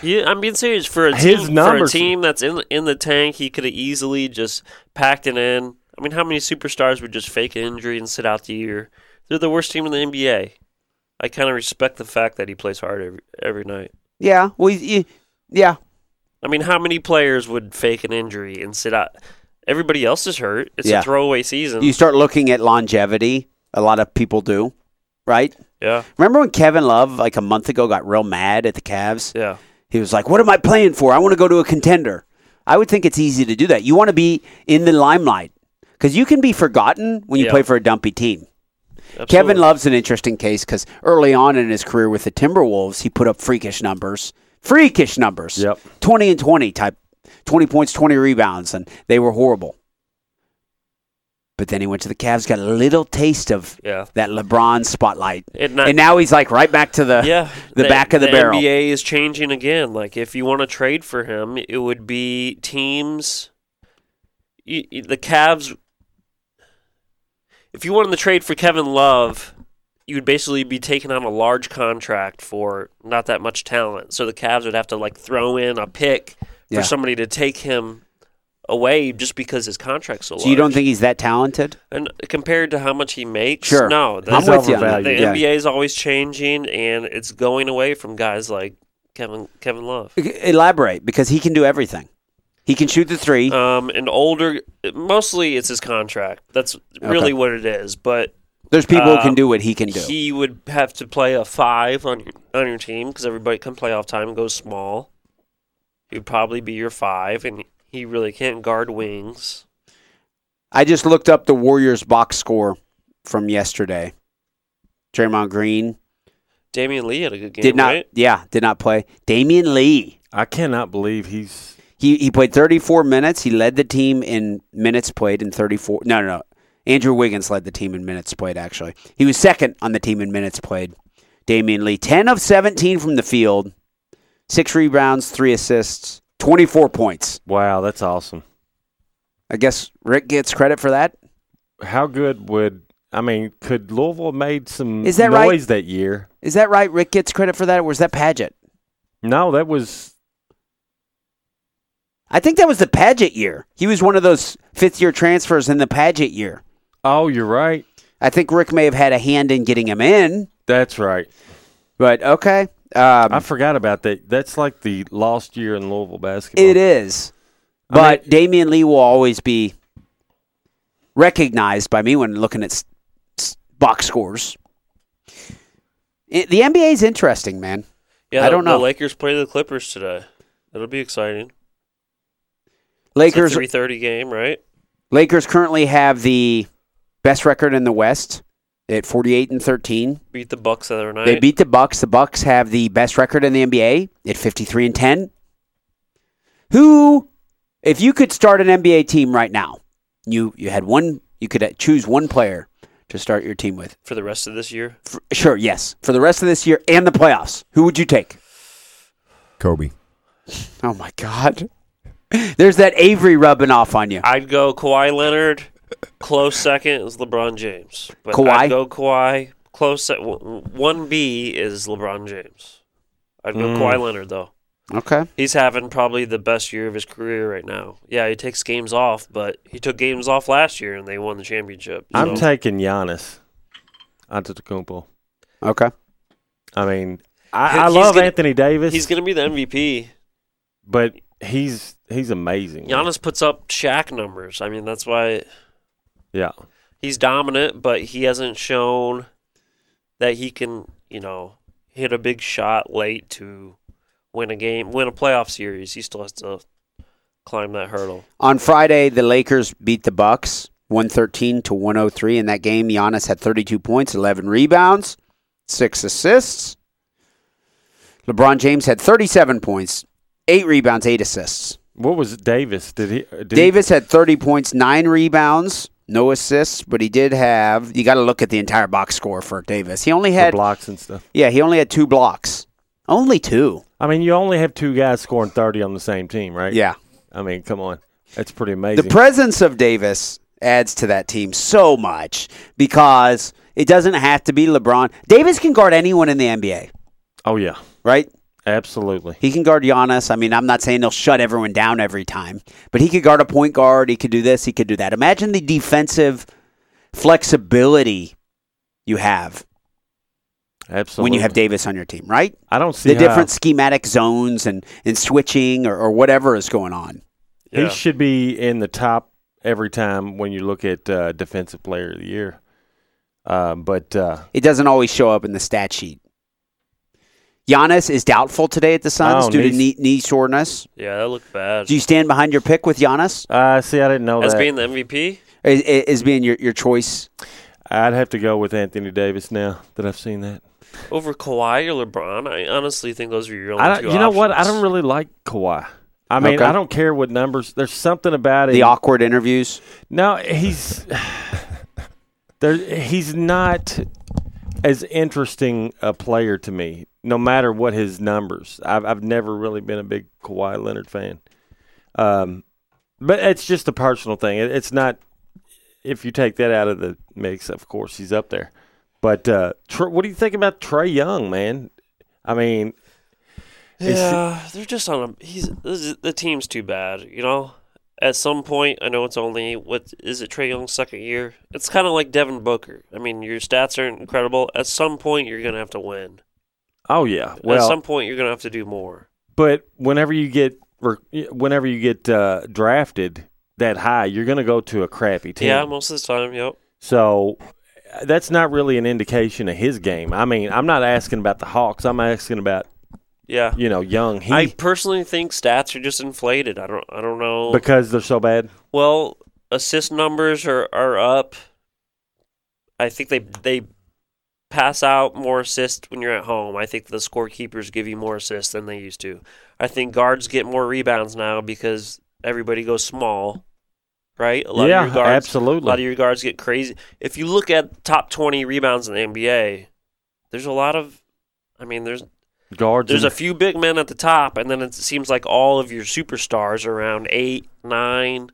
Yeah, I'm being serious. For a His team, for a team that's in in the tank, he could have easily just packed it in. I mean, how many superstars would just fake an injury and sit out the year? They're the worst team in the NBA. I kind of respect the fact that he plays hard every every night. yeah. Well, he- he- yeah. I mean, how many players would fake an injury and sit out? Everybody else is hurt. It's Yeah. a throwaway season. You start looking at longevity. A lot of people do, right? yeah, Remember when Kevin Love, like a month ago, got real mad at the Cavs? yeah. He was like, "What am I playing for? I want to go to a contender." I would think it's easy to do that. You want to be in the limelight because you can be forgotten when you Yeah. play for a dumpy team. Absolutely. Kevin Love's an interesting case because early on in his career with the Timberwolves, he put up freakish numbers, freakish numbers. Yep. twenty and twenty type, twenty points, twenty rebounds, and they were horrible. But then he went to the Cavs, got a little taste of Yeah. that LeBron spotlight, not- and now he's like right back to the yeah, the, back of the, barrel. NBA is changing again. Like if you want to trade for him, it would be teams. You, you- the Cavs. If you wanted to trade for Kevin Love, you would basically be taking on a large contract for not that much talent. So the Cavs would have to like throw in a pick for Yeah. somebody to take him away just because his contract's so, So you don't think he's that talented? And compared to how much he makes, Sure. no. The, I'm with you. overvalued. the Yeah. NBA is always changing, and it's going away from guys like Kevin Kevin Love. Elaborate because he can do everything. He can shoot the three. Um, an older, mostly it's his contract. That's really Okay. what it is. But There's people who can do what he can do. he would have to play a five on your on your team because everybody can play off time goes small. He'd probably be your five, and he really can't guard wings. I just looked up the Warriors box score from yesterday. Draymond Green Damion Lee had a good game, did not. right? Yeah, did not play. Damion Lee. I cannot believe he's. He he played 34 minutes. He led the team in minutes played in 34. No, no, no. Andrew Wiggins led the team in minutes played. Actually, he was second on the team in minutes played. Damion Lee, 10 of 17 from the field, six rebounds, three assists, 24 points. Wow, that's awesome. I guess Rick gets credit for that. How good would. I mean, could Louisville have made some Is that right? noise that year? Is that right? Rick gets credit for that, or was that Padgett? No, that was. I think that was the Padgett year. He was one of those fifth year transfers in the Padgett year. Oh, you're right. I think Rick may have had a hand in getting him in, That's right. but okay. Um, I forgot about that. That's like the lost year in Louisville basketball. it is. I But mean- Damion Lee will always be recognized by me when looking at s- s- box scores. It, the NBA is interesting, man. Yeah, I don't the, know. The Lakers play the Clippers today. It'll be exciting. Lakers three thirty game, right? Lakers currently have the best record in the West at 48 and 13. Beat the Bucks the other night. They beat the Bucks. The Bucks have the best record in the NBA at 53 and 10. Who if you could start an NBA team right now, you you had one you could uh, choose one player to start your team with. for the rest of this year. For, sure, yes. For the rest of this year and the playoffs. Who would you take? Kobe. Oh my god. There's that Avery rubbing off on you. I'd go Kawhi Leonard. Close second is LeBron James. But Kawhi? I'd go Kawhi. Close se- one B is LeBron James. I'd go Mm. Kawhi Leonard though. Okay. He's having probably the best year of his career right now. Yeah, he takes games off, but he took games off last year and they won the championship. I'm So- taking Giannis Antetokounmpo. Okay. I mean, I, I love gonna- Anthony Davis, he's going to be the MVP. but he's he's amazing. Giannis puts up Shaq numbers. I mean, that's why Yeah. he's dominant, but he hasn't shown that he can, you know, hit a big shot late to win a game, win a playoff series. He still has to climb that hurdle. On Friday, the Lakers beat the Bucks 113 to 103 in that game. Giannis had 32 points, 11 rebounds, 6 assists. LeBron James had 37 points, 8 rebounds, 8 assists. What was Davis? Did he? Did Davis had 30 points, 9 rebounds, no assists, but he did have you got to look at the entire box score for Davis. He only had for blocks and stuff? Yeah, he only had 2 blocks. Only 2. I mean, you only have two guys scoring thirty on the same team, right? Yeah. I mean, come on, that's pretty amazing. The presence of Davis adds to that team so much because it doesn't have to be LeBron. Davis can guard anyone in the NBA, oh yeah, right? Absolutely. He can guard Giannis. I mean, I'm not saying he'll shut everyone down every time, but he could guard a point guard. He could do this. He could do that. Imagine the defensive flexibility you have Absolutely. when you have Davis on your team, right? I don't see The how- different schematic zones and, and switching or, or whatever is going on. Yeah. He should be in the top every time when you look at uh, defensive player of the year. Um, but uh, It doesn't always show up in the stat sheet. Giannis is doubtful today at the Suns Oh, due to knee- knee, knee soreness. Yeah, that looked bad. Do you stand behind your pick with Giannis uh, see, I didn't know As that. being the MVP, as, as being your, your choice? I'd have to go with Anthony Davis now that I've seen that. over Kawhi or LeBron, I honestly think those are your only I don't, you know what? I don't really like Kawhi. I mean, Okay. I don't care what numbers. There's something about it. The awkward interviews. No, he's there. He's not as interesting a player to me, no matter what his numbers. I've I've never really been a big Kawhi Leonard fan. Um, but it's just a personal thing. It, it's not. If you take that out of the mix, of course he's up there. But uh, Tr- what do you think about Trae Young, man? I mean, Yeah, they're just on a. He's is- the team's too bad. You know, at some point, I know it's only what is it Trae Young's second year. It's kind of like Devin Booker. I mean, your stats aren't incredible. At some point, you're gonna have to win. Oh yeah. Well, At some point, you're gonna have to do more. But whenever you get whenever you get uh, drafted that high, you're going to go to a crappy team. Yeah, most of the time. Yep. So that's not really an indication of his game. I mean, I'm not asking about the Hawks. I'm asking about Yeah. you know young. He I personally think stats are just inflated. I don't. I don't know. because they're so bad. Well, assist numbers are, are up. I think they they pass out more assists when you're at home. I think the scorekeepers give you more assists than they used to. I think guards get more rebounds now because everybody goes small, right? A lot yeah, of your guards, a lot of your guards get crazy. If you look at top 20 rebounds in the NBA, there's a lot of I mean, there's Guards. there's a few big men at the top, and then it seems like all of your superstars are around eight, nine.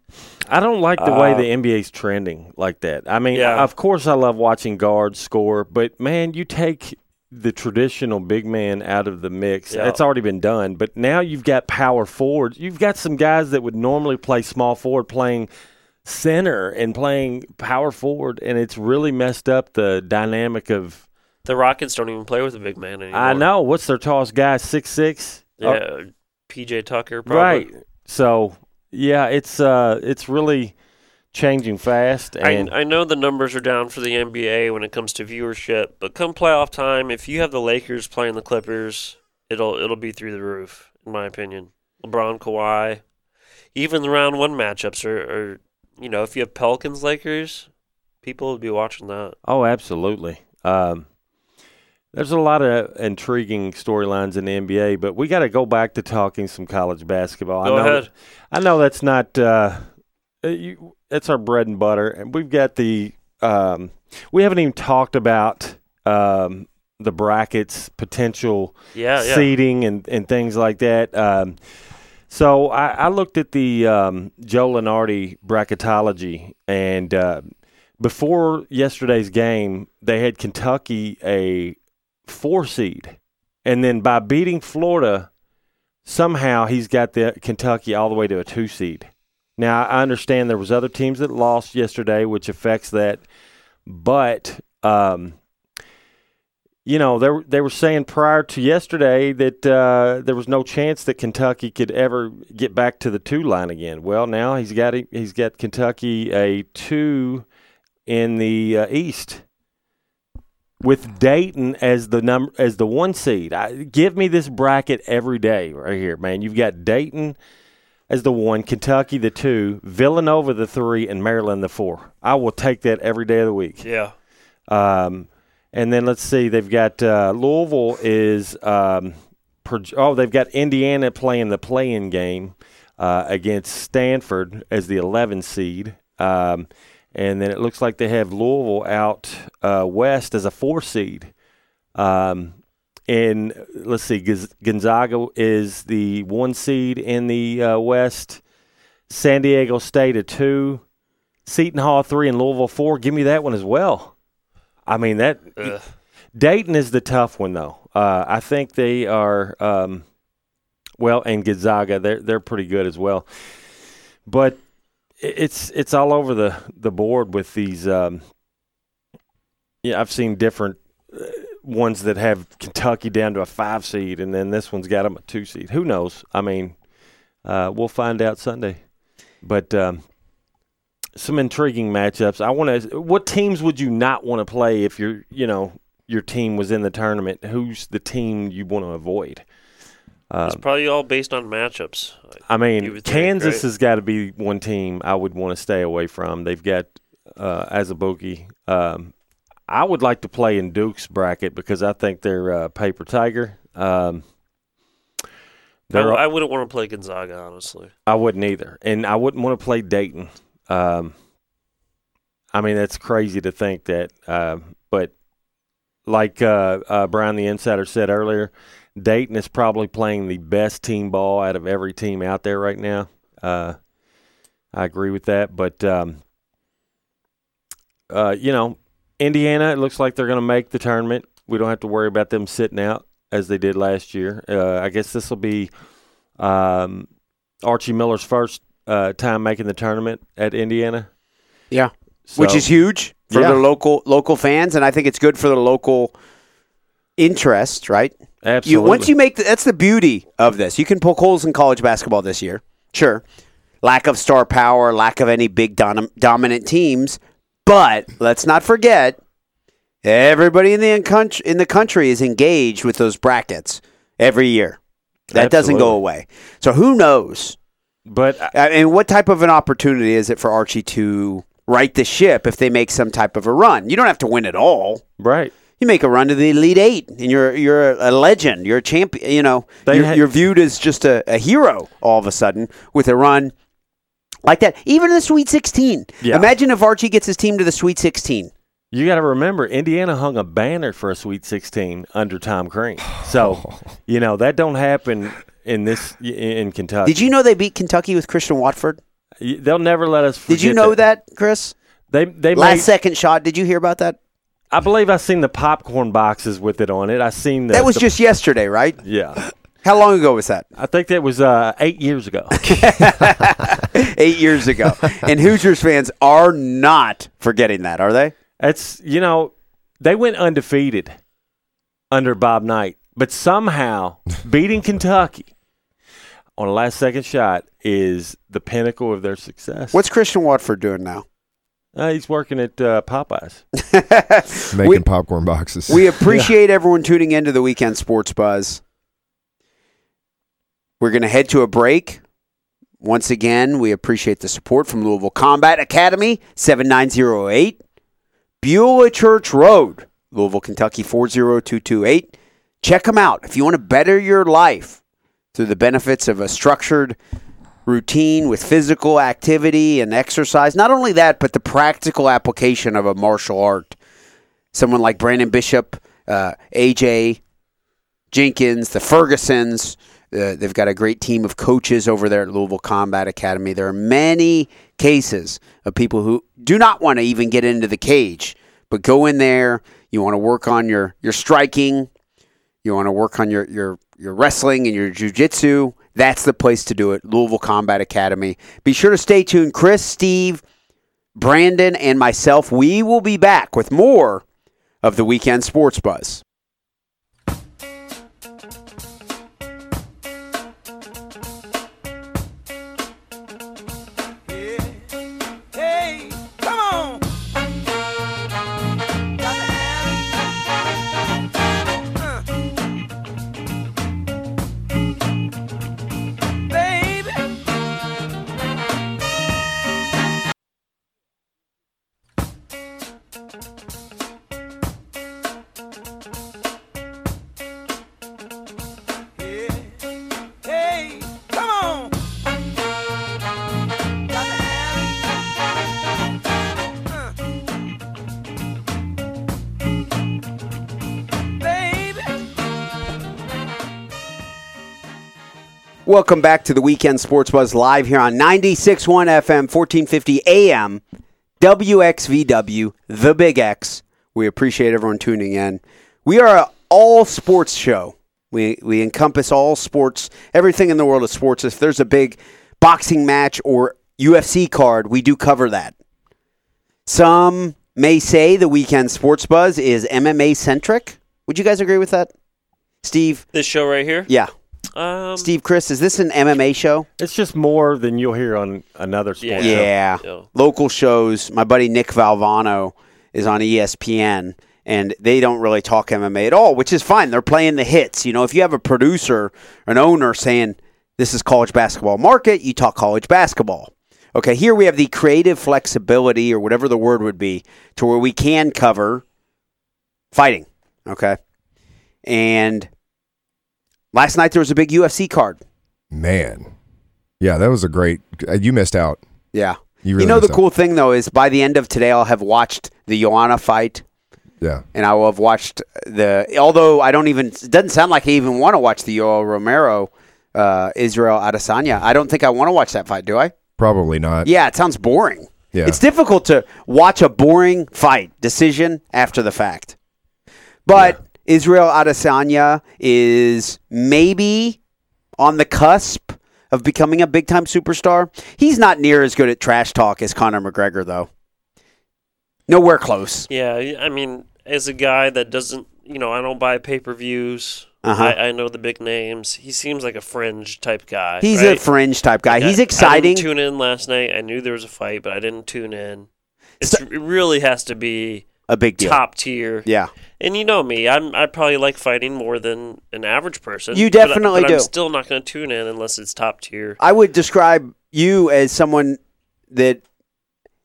I don't like the way Uh, the NBA's trending like that. I mean, Yeah. of course, I love watching guards score, but man, you take the traditional big man out of the mix. Yeah. That's already been done. But now you've got power forwards. You've got some guys that would normally play small forward playing center and playing power forward, and it's really messed up the dynamic of. The Rockets don't even play with a big man anymore. I know what's their tallest guy, six six. Yeah, PJ Tucker, probably. right. So yeah, it's uh, it's really changing fast, I, and I know the numbers are down for the NBA when it comes to viewership, but come playoff time, if you have the Lakers playing the Clippers, it'll it'll be through the roof, in my opinion. LeBron, Kawhi, even the round one matchups are, are you know, if you have Pelicans, Lakers, people would be watching that. Oh, absolutely. Um, there's a lot of intriguing storylines in the NBA, but we got to go back to talking some college basketball. Go I know, ahead. I know that's not uh, uh, you, that's our bread and butter, and we've got the um, we haven't even talked about um, the brackets, potential Yeah, yeah. seating, and and things like that. Um, so I, I looked at the um, Joe Lunardi bracketology, and uh, before yesterday's game, they had Kentucky a four seed, and then by beating Florida, somehow he's got the Kentucky all the way to a two seed. Now I understand there was other teams that lost yesterday, which affects that, but um, you know they were, they were saying prior to yesterday that uh, there was no chance that Kentucky could ever get back to the two line again. Well, now he's got he's got Kentucky a two in the uh, East with Dayton as the number as the one seed. I, give me this bracket every day right here, man. You've got Dayton as the one, Kentucky the two, Villanova the three, and Maryland the four. I will take that every day of the week. Yeah. Um, and then let's see, they've got uh, Louisville is um, oh they've got Indiana playing the play-in game uh, against Stanford as the 11 seed, um, and then it looks like they have Louisville out uh, west as a four seed. Um, and let's see, Gonzaga is the one seed in the uh, west. San Diego State a two, Seton Hall three, and Louisville four. Give me that one as well. I mean that Ugh. Dayton is the tough one though. Uh, I think they are um, well, and Gonzaga they're they're pretty good as well. But it's it's all over the the board with these. Um, yeah, I've seen different uh, ones that have Kentucky down to a five seed, and then this one's got them a two seed. Who knows? I mean, uh, we'll find out Sunday. But um, some intriguing matchups. I want to. What teams would you not want to play if you're, you know, your team was in the tournament? Who's the team you want to avoid? It's Um, probably all based on matchups. I mean, would think, Kansas right? has got to be one team I would want to stay away from. They've got uh, Azubuike. Um, I would like to play in Duke's bracket because I think they're uh, paper tiger. Um, I, they're, I wouldn't want to play Gonzaga, honestly. I wouldn't either, and I wouldn't want to play Dayton. Um, I mean, that's crazy to think that, uh, but like uh, uh, Brian the Insider said earlier, Dayton is probably playing the best team ball out of every team out there right now. Uh, I agree with that, but um, uh, you know, Indiana, it looks like they're going to make the tournament. We don't have to worry about them sitting out as they did last year. Uh, I guess this will be um, Archie Miller's first uh, time making the tournament at Indiana. Yeah. which is huge for Yeah. the local local fans, and I think it's good for the local interest, right? absolutely. You once you make the, that's the beauty of this. You can poke holes in college basketball this year, sure. Lack of star power, lack of any big dom- dominant teams, but let's not forget everybody in the country in the country is engaged with those brackets every year. That doesn't go away. So who knows? but uh, I mean, what type of an opportunity is it for Archie to right the ship if they make some type of a run? You don't have to win it all. right, You make a run to the Elite Eight, and you're you're a legend. You're a champion. You know, you're, had- you're viewed as just a, a hero all of a sudden with a run like that. Even in the Sweet 16. Yeah. Imagine if Archie gets his team to the Sweet 16. you got to remember Indiana hung a banner for a Sweet 16 under Tom Crean. So you know that don't happen in this in Kentucky. Did you know they beat Kentucky with Christian Watford? They'll never let us. Did you know that, Chris? They they Last made, second shot. Did you hear about that? I believe I seen the popcorn boxes with it on it. I seen the, that was the- just yesterday, right? yeah. How long ago was that? I think that was uh, eight years ago. Eight years ago. and Hoosiers fans are not forgetting that, are they? That's you know they went undefeated under Bob Knight, but somehow beating Kentucky on a last second shot is the pinnacle of their success. What's Christian Watford doing now? Uh, he's working at uh, Popeyes. making we, popcorn boxes. we appreciate everyone tuning into the weekend sports buzz. We're going to head to a break. Once again, we appreciate the support from Louisville Combat Academy, 7908, Beulah Church Road, Louisville, Kentucky, 40228. Check them out. If you want to better your life through the benefits of a structured routine with physical activity and exercise, not only that, but the practical application of a martial art. Someone like Branden Bishop, uh, AJ Jenkins, the Fergusons. Uh, they've got a great team of coaches over there at Louisville Combat Academy. There are many cases of people who do not want to even get into the cage, but go in there. You want to work on your, your striking, you want to work on your, your, your wrestling and your jujitsu. That's the place to do it. Louisville Combat Academy. Be sure to stay tuned. Chris, Steve, Branden, and myself, we will be back with more of the Weekend Sports Buzz. Welcome back to the Weekend Sports Buzz live here on 96.1 FM, 1450 AM, WXVW, The Big X. We appreciate everyone tuning in. We are an all sports show. We, we encompass all sports, everything in the world of sports. If there's a big boxing match or UFC card, we do cover that. Some may say the Weekend Sports Buzz is MMA centric. Would you guys agree with that? Steve? This show right here. Yeah. Um, Steve, Chris, is this an MMA show? It's just more than you'll hear on another sport. Yeah. show. Yeah. Yeah. Local shows. My buddy Nick Valvano is on ESPN, and they don't really talk MMA at all, which is fine. They're playing the hits. You know, if you have a producer, an owner saying, this is college basketball market, you talk college basketball. Okay, here we have the creative flexibility, or whatever the word would be, to where we can cover fighting. Okay. And last night there was a big UFC card. Man, yeah, that was a great. uh, You missed out. Yeah. You really you know the out. cool thing though is by the end of today I'll have watched the Joanna fight Yeah, and I will have watched the although I don't even it doesn't sound like I even want to watch the Yoel Romero uh, Israel Adesanya. I don't think I want to watch that fight, do I? probably not. Yeah, it sounds boring. Yeah. It's difficult to watch a boring fight decision after the fact. But Israel Adesanya is maybe on the cusp of becoming a big time superstar. He's not near as good at trash talk as Conor McGregor, though. Nowhere close. Yeah, I mean, as a guy that doesn't, you know, I don't buy pay per views. Uh-huh. I, I know the big names. He seems like a fringe type guy. He's a fringe type guy. Like, He's I- I exciting. didn't tune in last night. I knew there was a fight, but I didn't tune in. It's, it really has to be a big deal. top tier. Yeah. And you know me, I'm I probably like fighting more than an average person. You but I- definitely but do. I'm still not going to tune in unless it's top tier. I would describe you as someone that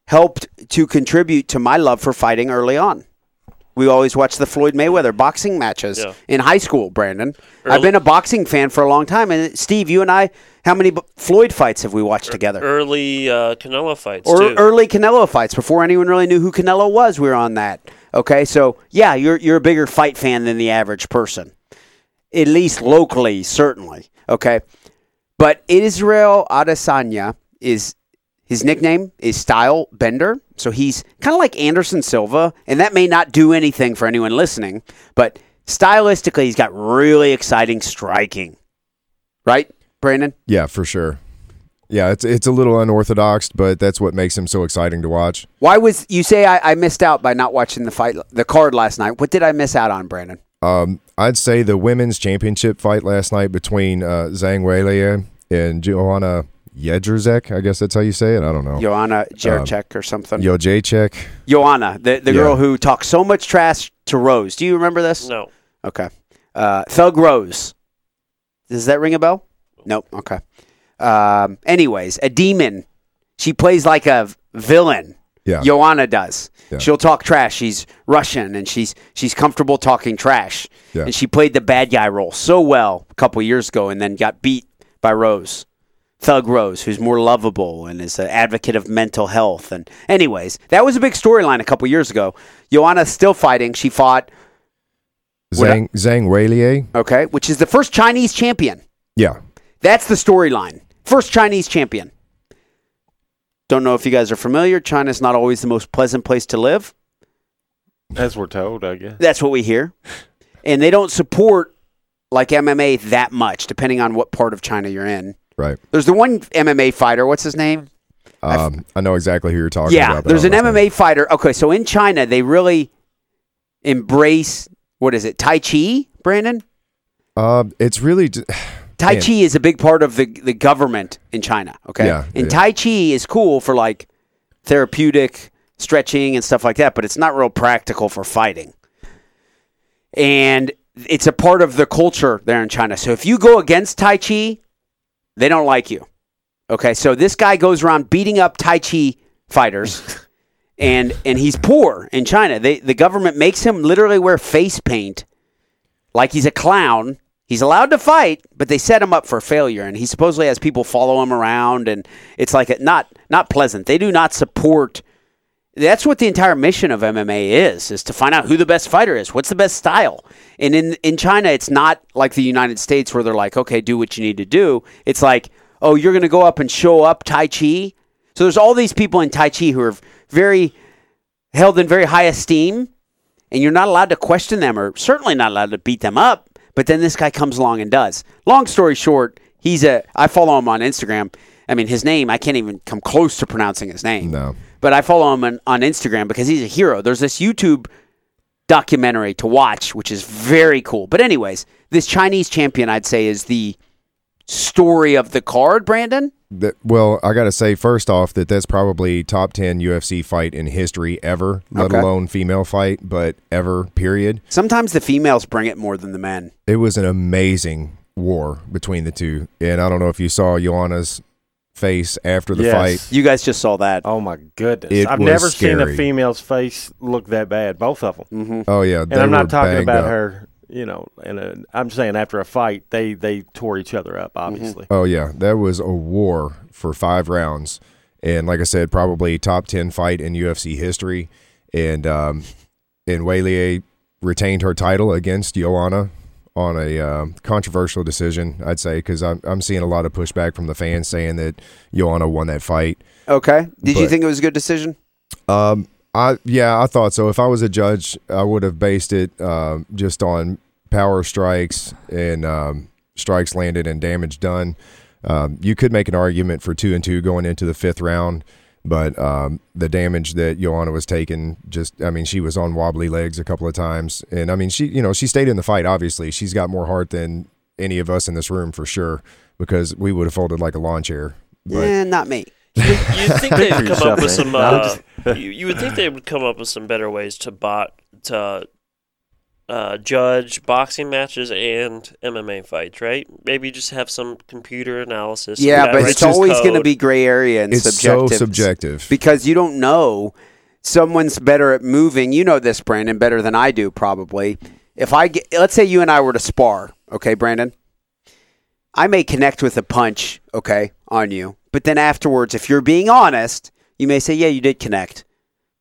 helped to contribute to my love for fighting early on. We always watched the Floyd Mayweather boxing matches Yeah. in high school, Branden. I've been a boxing fan for a long time. And Steve, you and I, how many b- Floyd fights have we watched together? Early uh, Canelo fights or too. early Canelo fights before anyone really knew who Canelo was. We were on that. Okay, so yeah, you're you're a bigger fight fan than the average person, at least locally, certainly. Okay, but Israel Adesanya is his nickname is Style Bender, so he's kind of like Anderson Silva, and that may not do anything for anyone listening, but stylistically, he's got really exciting striking. Right, Branden? Yeah, for sure. Yeah, it's it's a little unorthodox, but that's what makes him so exciting to watch. Why was you say I, I missed out by not watching the fight, the card last night? What did I miss out on, Branden? Um, I'd say the women's championship fight last night between uh, Zhang Weili and Joanna Jedrzejczyk. I guess that's how you say it. I don't know. Joanna Jarczyk or something. Yo Jacek. Joanna, the, the Yeah. girl who talked so much trash to Rose. Do you remember this? no, Okay. Uh, Thug Rose. Does that ring a bell? Nope. Okay. Um, anyways, a demon. She plays like a villain. Yeah. Joanna does. Yeah. She'll talk trash. She's Russian and she's she's comfortable talking trash. Yeah. And she played the bad guy role so well a couple years ago and then got beat by Rose. Thug Rose, who's more lovable and is an advocate of mental health. And anyways, that was a big storyline a couple years ago. Joanna's still fighting. She fought, Zhang Zhang Weili. okay, which is the first Chinese champion. Yeah. That's the storyline. First Chinese champion. Don't know if you guys are familiar. China's not always the most pleasant place to live. As we're told, I guess. That's what we hear. And they don't support like MMA that much, depending on what part of China you're in. Right. There's the one MMA fighter. What's his name? Um, I know exactly who you're talking yeah, about. but there's an don't know his MMA fighter. Okay, so in China, they really embrace what is it? Tai Chi, Branden? Uh, it's really j- Tai Chi is a big part of the the government in China. Okay, Yeah, and yeah. Tai Chi is cool for like therapeutic stretching and stuff like that, but it's not real practical for fighting. And it's a part of the culture there in China. So if you go against Tai Chi, they don't like you. Okay, so this guy goes around beating up Tai Chi fighters. And, and he's poor in China. They, the government makes him literally wear face paint like he's a clown. He's allowed to fight, but they set him up for failure, and he supposedly has people follow him around, and it's like a, not not pleasant. They do not support That's what the entire mission of MMA is: is to find out who the best fighter is. What's the best style? And in in China, it's not like the United States where they're like, okay, do what you need to do. It's like, oh, you're going to go up and show up Tai Chi. So there's all these people in Tai Chi who are very held in very high esteem, and you're not allowed to question them or certainly not allowed to beat them up. But then this guy comes along and does. Long story short, he's a. I follow him on Instagram. I mean, his name I can't even come close to pronouncing his name. No. But I follow him on, on Instagram because he's a hero. There's this YouTube documentary to watch, which is very cool. But anyways, this Chinese champion, I'd say, is the story of the card. Branden. That, well, I got to say first off that that's probably top 10 UFC fight in history ever, let Okay. alone female fight, but ever, period. Sometimes the females bring it more than the men. It was an amazing war between the two. And I don't know if you saw Joanna's face after the Yes. fight. You guys just saw that. Oh my goodness! It I've was never seen a female's face look that bad. Both of them, Mm-hmm. Oh, yeah. and I'm not talking about up. her. You know, and uh, I'm saying after a fight, they they tore each other up. Obviously, Oh yeah, that was a war for five rounds, and like I said, probably top ten fight in UFC history. And um, and Weilier retained her title against Joanna on a um controversial decision, I'd say, because I'm I'm seeing a lot of pushback from the fans saying that Joanna won that fight. Okay. Did you think it was a good decision? Um, I yeah, I thought so. If I was a judge, I would have based it um, just on power strikes and um, strikes landed and damage done. Um, you could make an argument for two and two going into the fifth round, but um, the damage that Joanna was taking, just I mean, she was on wobbly legs a couple of times, and I mean, she you know she stayed in the fight. Obviously, she's got more heart than any of us in this room for sure, because we would have folded like a lawn chair. But not me. You'd think they'd come up with some. Uh, you, you would think they would come up with some better ways to bot to uh, judge boxing matches and MMA fights, right? Maybe just have some computer analysis. Yeah, but it's always going to be gray area and it's subjective. so subjective. because you don't know someone's better at moving. You know this, Branden, better than I do probably. If I get, let's say you and I were to spar, okay, Branden, I may connect with a punch, okay, on you, but then afterwards, if you're being honest, you may say, yeah, you did connect,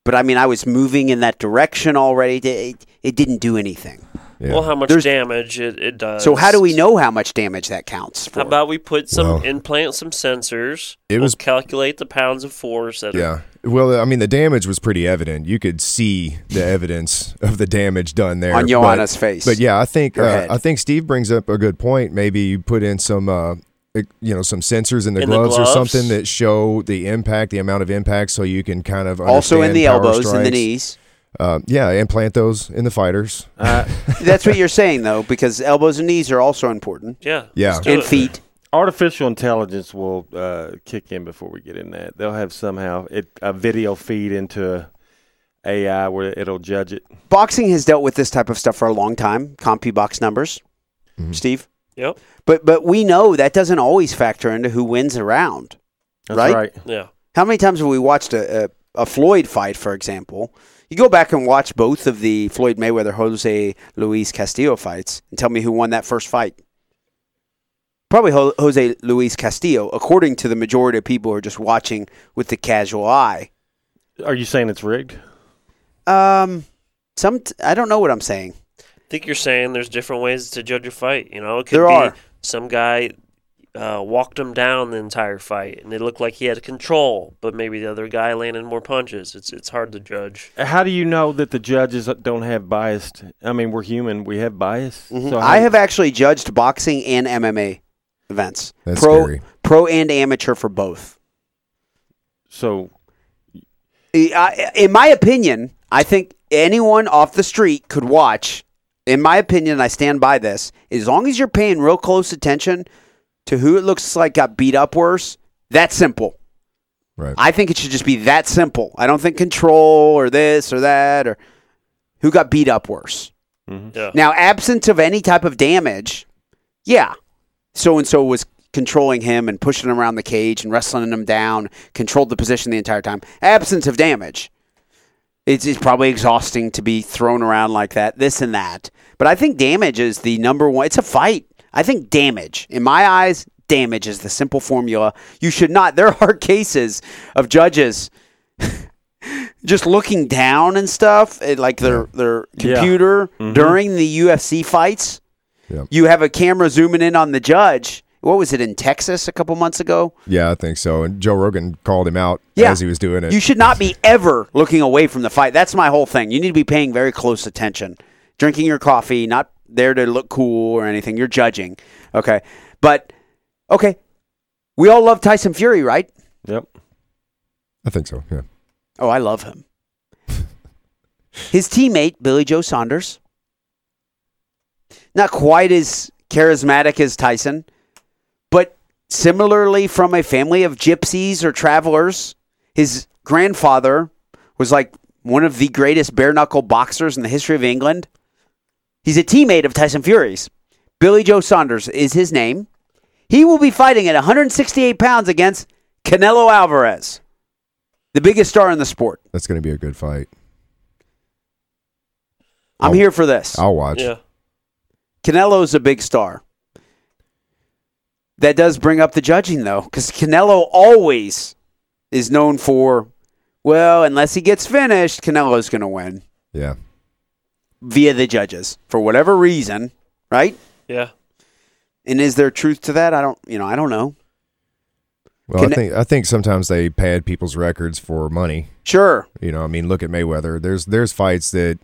but I mean, I was moving in that direction already. It, it didn't do anything. Yeah. Well, how much There's- damage it, it does. So how do we know how much damage that counts for? How about we put some Well- implant some sensors? It we'll was- calculate the pounds of force. That are, Yeah. Well, I mean, the damage was pretty evident. You could see the evidence of the damage done there On but- Joanna's face. But yeah, I think uh. I think Steve brings up a good point. Maybe you put in some, uh, you know, some sensors in the, In the gloves, or something that show the impact, the amount of impact, so you can kind of also in the power elbows and the knees. Uh, yeah, implant those in the fighters. uh, That's what you're saying, though, because elbows and knees are also important, yeah, Yeah. let's do and it. feet. artificial intelligence will uh, kick in before we get in that. They'll have somehow it a video feed into AI where it'll judge it. boxing has dealt with this type of stuff for a long time. CompuBox numbers, Mhm. Steve. Yep. But but we know that doesn't always factor into who wins a round. That's Right? right. Yeah. How many times have we watched a, a, a Floyd fight, for example? You go back and watch both of the Floyd Mayweather Jose Luis Castillo fights and tell me who won that first fight. Probably Ho- Jose Luis Castillo, according to the majority of people who are just watching with the casual eye. Are you saying it's rigged? Um, some t- I don't know what I'm saying. I think you're saying there's different ways to judge a fight. You know, it could There be are. some guy uh, walked him down the entire fight, and it looked like he had control, but maybe the other guy landed more punches. It's it's hard to judge. How do you know that the judges don't have bias? I mean, we're human. We have bias. Mhm. So I have actually judged boxing and MMA events, That's pro, scary. pro and amateur for both. So in my opinion, I think anyone off the street could watch. In my opinion, I stand by this. As long as you're paying real close attention to who it looks like got beat up worse, that's simple. Right. I think it should just be that simple. I don't think control or this or that or who got beat up worse. Mm-hmm. Yeah. Now, absence of any type of damage, yeah, so and so was controlling him and pushing him around the cage and wrestling him down, controlled the position the entire time. Absence of damage. It's, it's probably exhausting to be thrown around like that, this and that. But I think damage is the number one. It's a fight. I think damage, in my eyes, damage is the simple formula. You should not. There are cases of judges just looking down and stuff at like their their Yeah. computer Mhm. during the UFC fights. Yep. You have a camera zooming in on the judge. What was it in Texas a couple months ago? Yeah, I think so. And Joe Rogan called him out Yeah. as he was doing it. You should not be ever looking away from the fight. That's my whole thing. You need to be paying very close attention. Drinking your coffee, not there to look cool or anything. You're judging. Okay. But okay. We all love Tyson Fury, right? Yep. I think so. Yeah. Oh, I love him. His teammate, Billy Joe Saunders, not quite as charismatic as Tyson, but similarly from a family of gypsies or travelers. His grandfather was like one of the greatest bare knuckle boxers in the history of England. He's a teammate of Tyson Fury's. Billy Joe Saunders is his name. He will be fighting at 168 pounds against Canelo Alvarez, the biggest star in the sport. That's going to be a good fight. I'm I'll- here for this. I'll watch. Yeah. Canelo's a big star. That does bring up the judging, though, because Canelo always is known for, well, unless he gets finished, Canelo's going to win Yeah. via the judges for whatever reason, right? Yeah. And is there truth to that? I don't, you know, I don't know. Well, I think I think sometimes they pad people's records for money. Sure. You know, I mean, look at Mayweather. There's there's fights that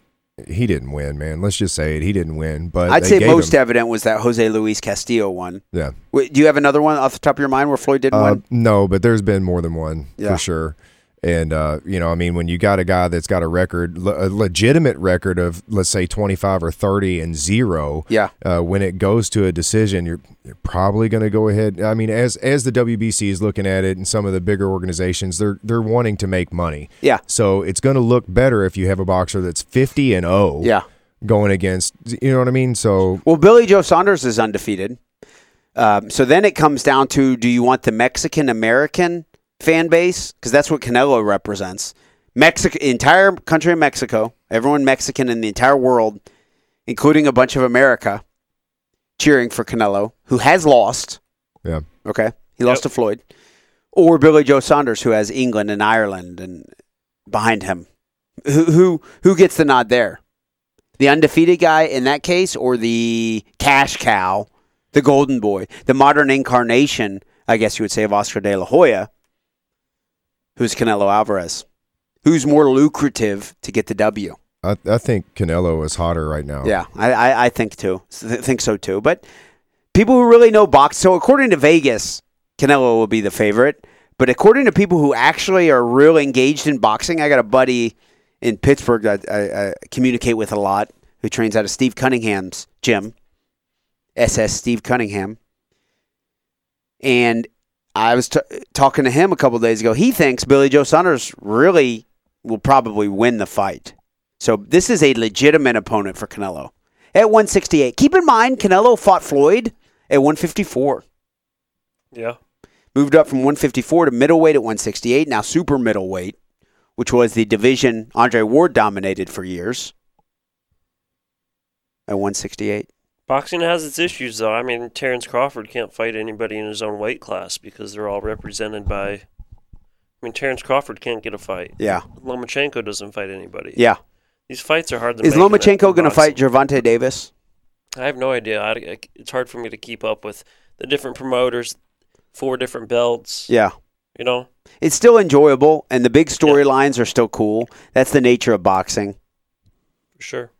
he didn't win, man. Let's just say it. He didn't win, but I'd say most him- evident was that Jose Luis Castillo one. yeah. Wait, do you have another one off the top of your mind where Floyd didn't Uh, win? no, but there's been more than one Yeah. for sure. And uh, you know, I mean, when you got a guy that's got a record, le- a legitimate record of let's say 25 or 30 and zero, Yeah. uh, when it goes to a decision, you're, you're probably going to go ahead. I mean, as as the WBC is looking at it, and some of the bigger organizations, they're they're wanting to make money. Yeah. So it's going to look better if you have a boxer that's 50 and 0 Yeah. going against. You know what I mean? So Well, Billy Joe Saunders is undefeated. Um, so then it comes down to do you want the Mexican American fan base? Because that's what Canelo represents. Mexico, entire country of Mexico, everyone Mexican in the entire world, including a bunch of America, cheering for Canelo, who has lost. yeah, Okay, he lost to Floyd, or Billy Joe Saunders, who has England and Ireland and behind him. Who who who gets the nod there? The undefeated guy in that case, or the cash cow, the golden boy, the modern incarnation, I guess you would say, of Oscar De La Hoya, who's Canelo Alvarez, who's more lucrative to get the W. I, I think Canelo is hotter right now. Yeah, I, I, I think too. I think so too. But people who really know box, so according to Vegas, Canelo will be the favorite. But according to people who actually are real engaged in boxing, I got a buddy in Pittsburgh that I, I communicate with a lot who trains out of Steve Cunningham's gym, SS Steve Cunningham. And I was t- talking to him a couple days ago. He thinks Billy Joe Saunders really will probably win the fight. So this is a legitimate opponent for Canelo at 168. Keep in mind, Canelo fought Floyd at 154. Yeah. Moved up from 154 to middleweight at 168, now super middleweight, which was the division Andre Ward dominated for years at 168. Boxing has its issues, though. I mean, Terrence Crawford can't fight anybody in his own weight class because they're all represented by. I mean, Terrence Crawford can't get a fight. Yeah. Lomachenko doesn't fight anybody. Yeah. These fights are hard to Is make in that- Lomachenko going to fight. Gervonta Davis? I have no idea. I, I- it's hard for me to keep up with the different promoters, four different belts. Yeah. You know? It's still enjoyable, and the big storylines are still cool. That's the nature of boxing. For sure.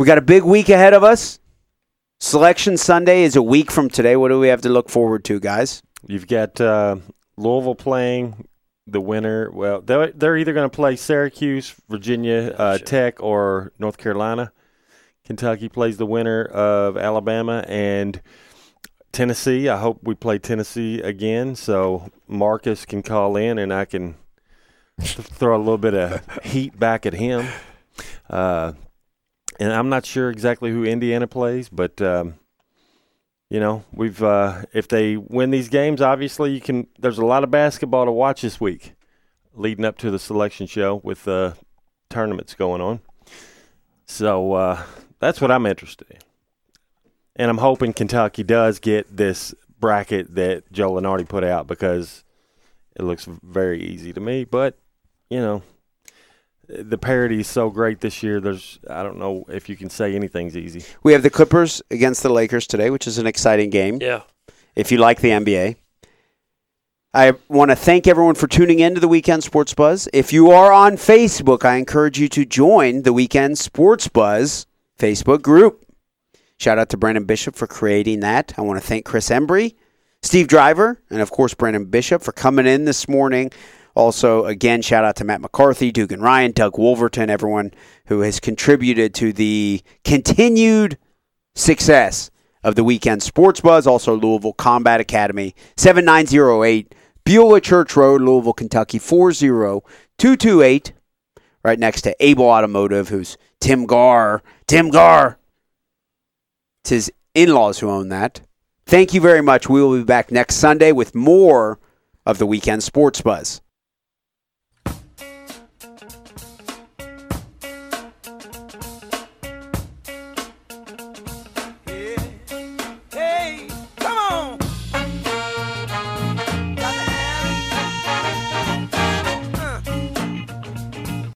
We got a big week ahead of us. Selection Sunday is a week from today. What do we have to look forward to, guys? You've got uh, Louisville playing the winner. Well, they're, they're either going to play Syracuse, Virginia uh. Tech, or North Carolina. Kentucky plays the winner of Alabama and Tennessee. I hope we play Tennessee again so Marcus can call in and I can throw a little bit of heat back at him. Uh, and I'm not sure exactly who Indiana plays, but um, you know, we've uh, if they win these games, obviously you can. There's a lot of basketball to watch this week, leading up to the selection show with uh, tournaments going on. So uh, that's what I'm interested in, and I'm hoping Kentucky does get this bracket that Joe Lunardi put out because it looks very easy to me. But you know, the parity is so great this year. There's I don't know if you can say anything's easy. We have the Clippers against the Lakers today, which is an exciting game. Yeah. if you like the NBA. I want to thank everyone for tuning in to the Weekend Sports Buzz. If you are on Facebook, I encourage you to join the Weekend Sports Buzz Facebook group. Shout out to Branden Bishop for creating that. I want to thank Chris Embry, Steve Driver, and of course Branden Bishop for coming in this morning. Also, again, shout out to Matt McCarthy, Dugan Ryan, Doug Wolverton, everyone who has contributed to the continued success of the weekend sports buzz. Also, Louisville Combat Academy, 7908 Beulah Church Road, Louisville, Kentucky, 40228. Right next to Able Automotive, who's Tim Gar. Tim Gar. It's his in laws who own that. Thank you very much. We will be back next Sunday with more of the weekend sports buzz.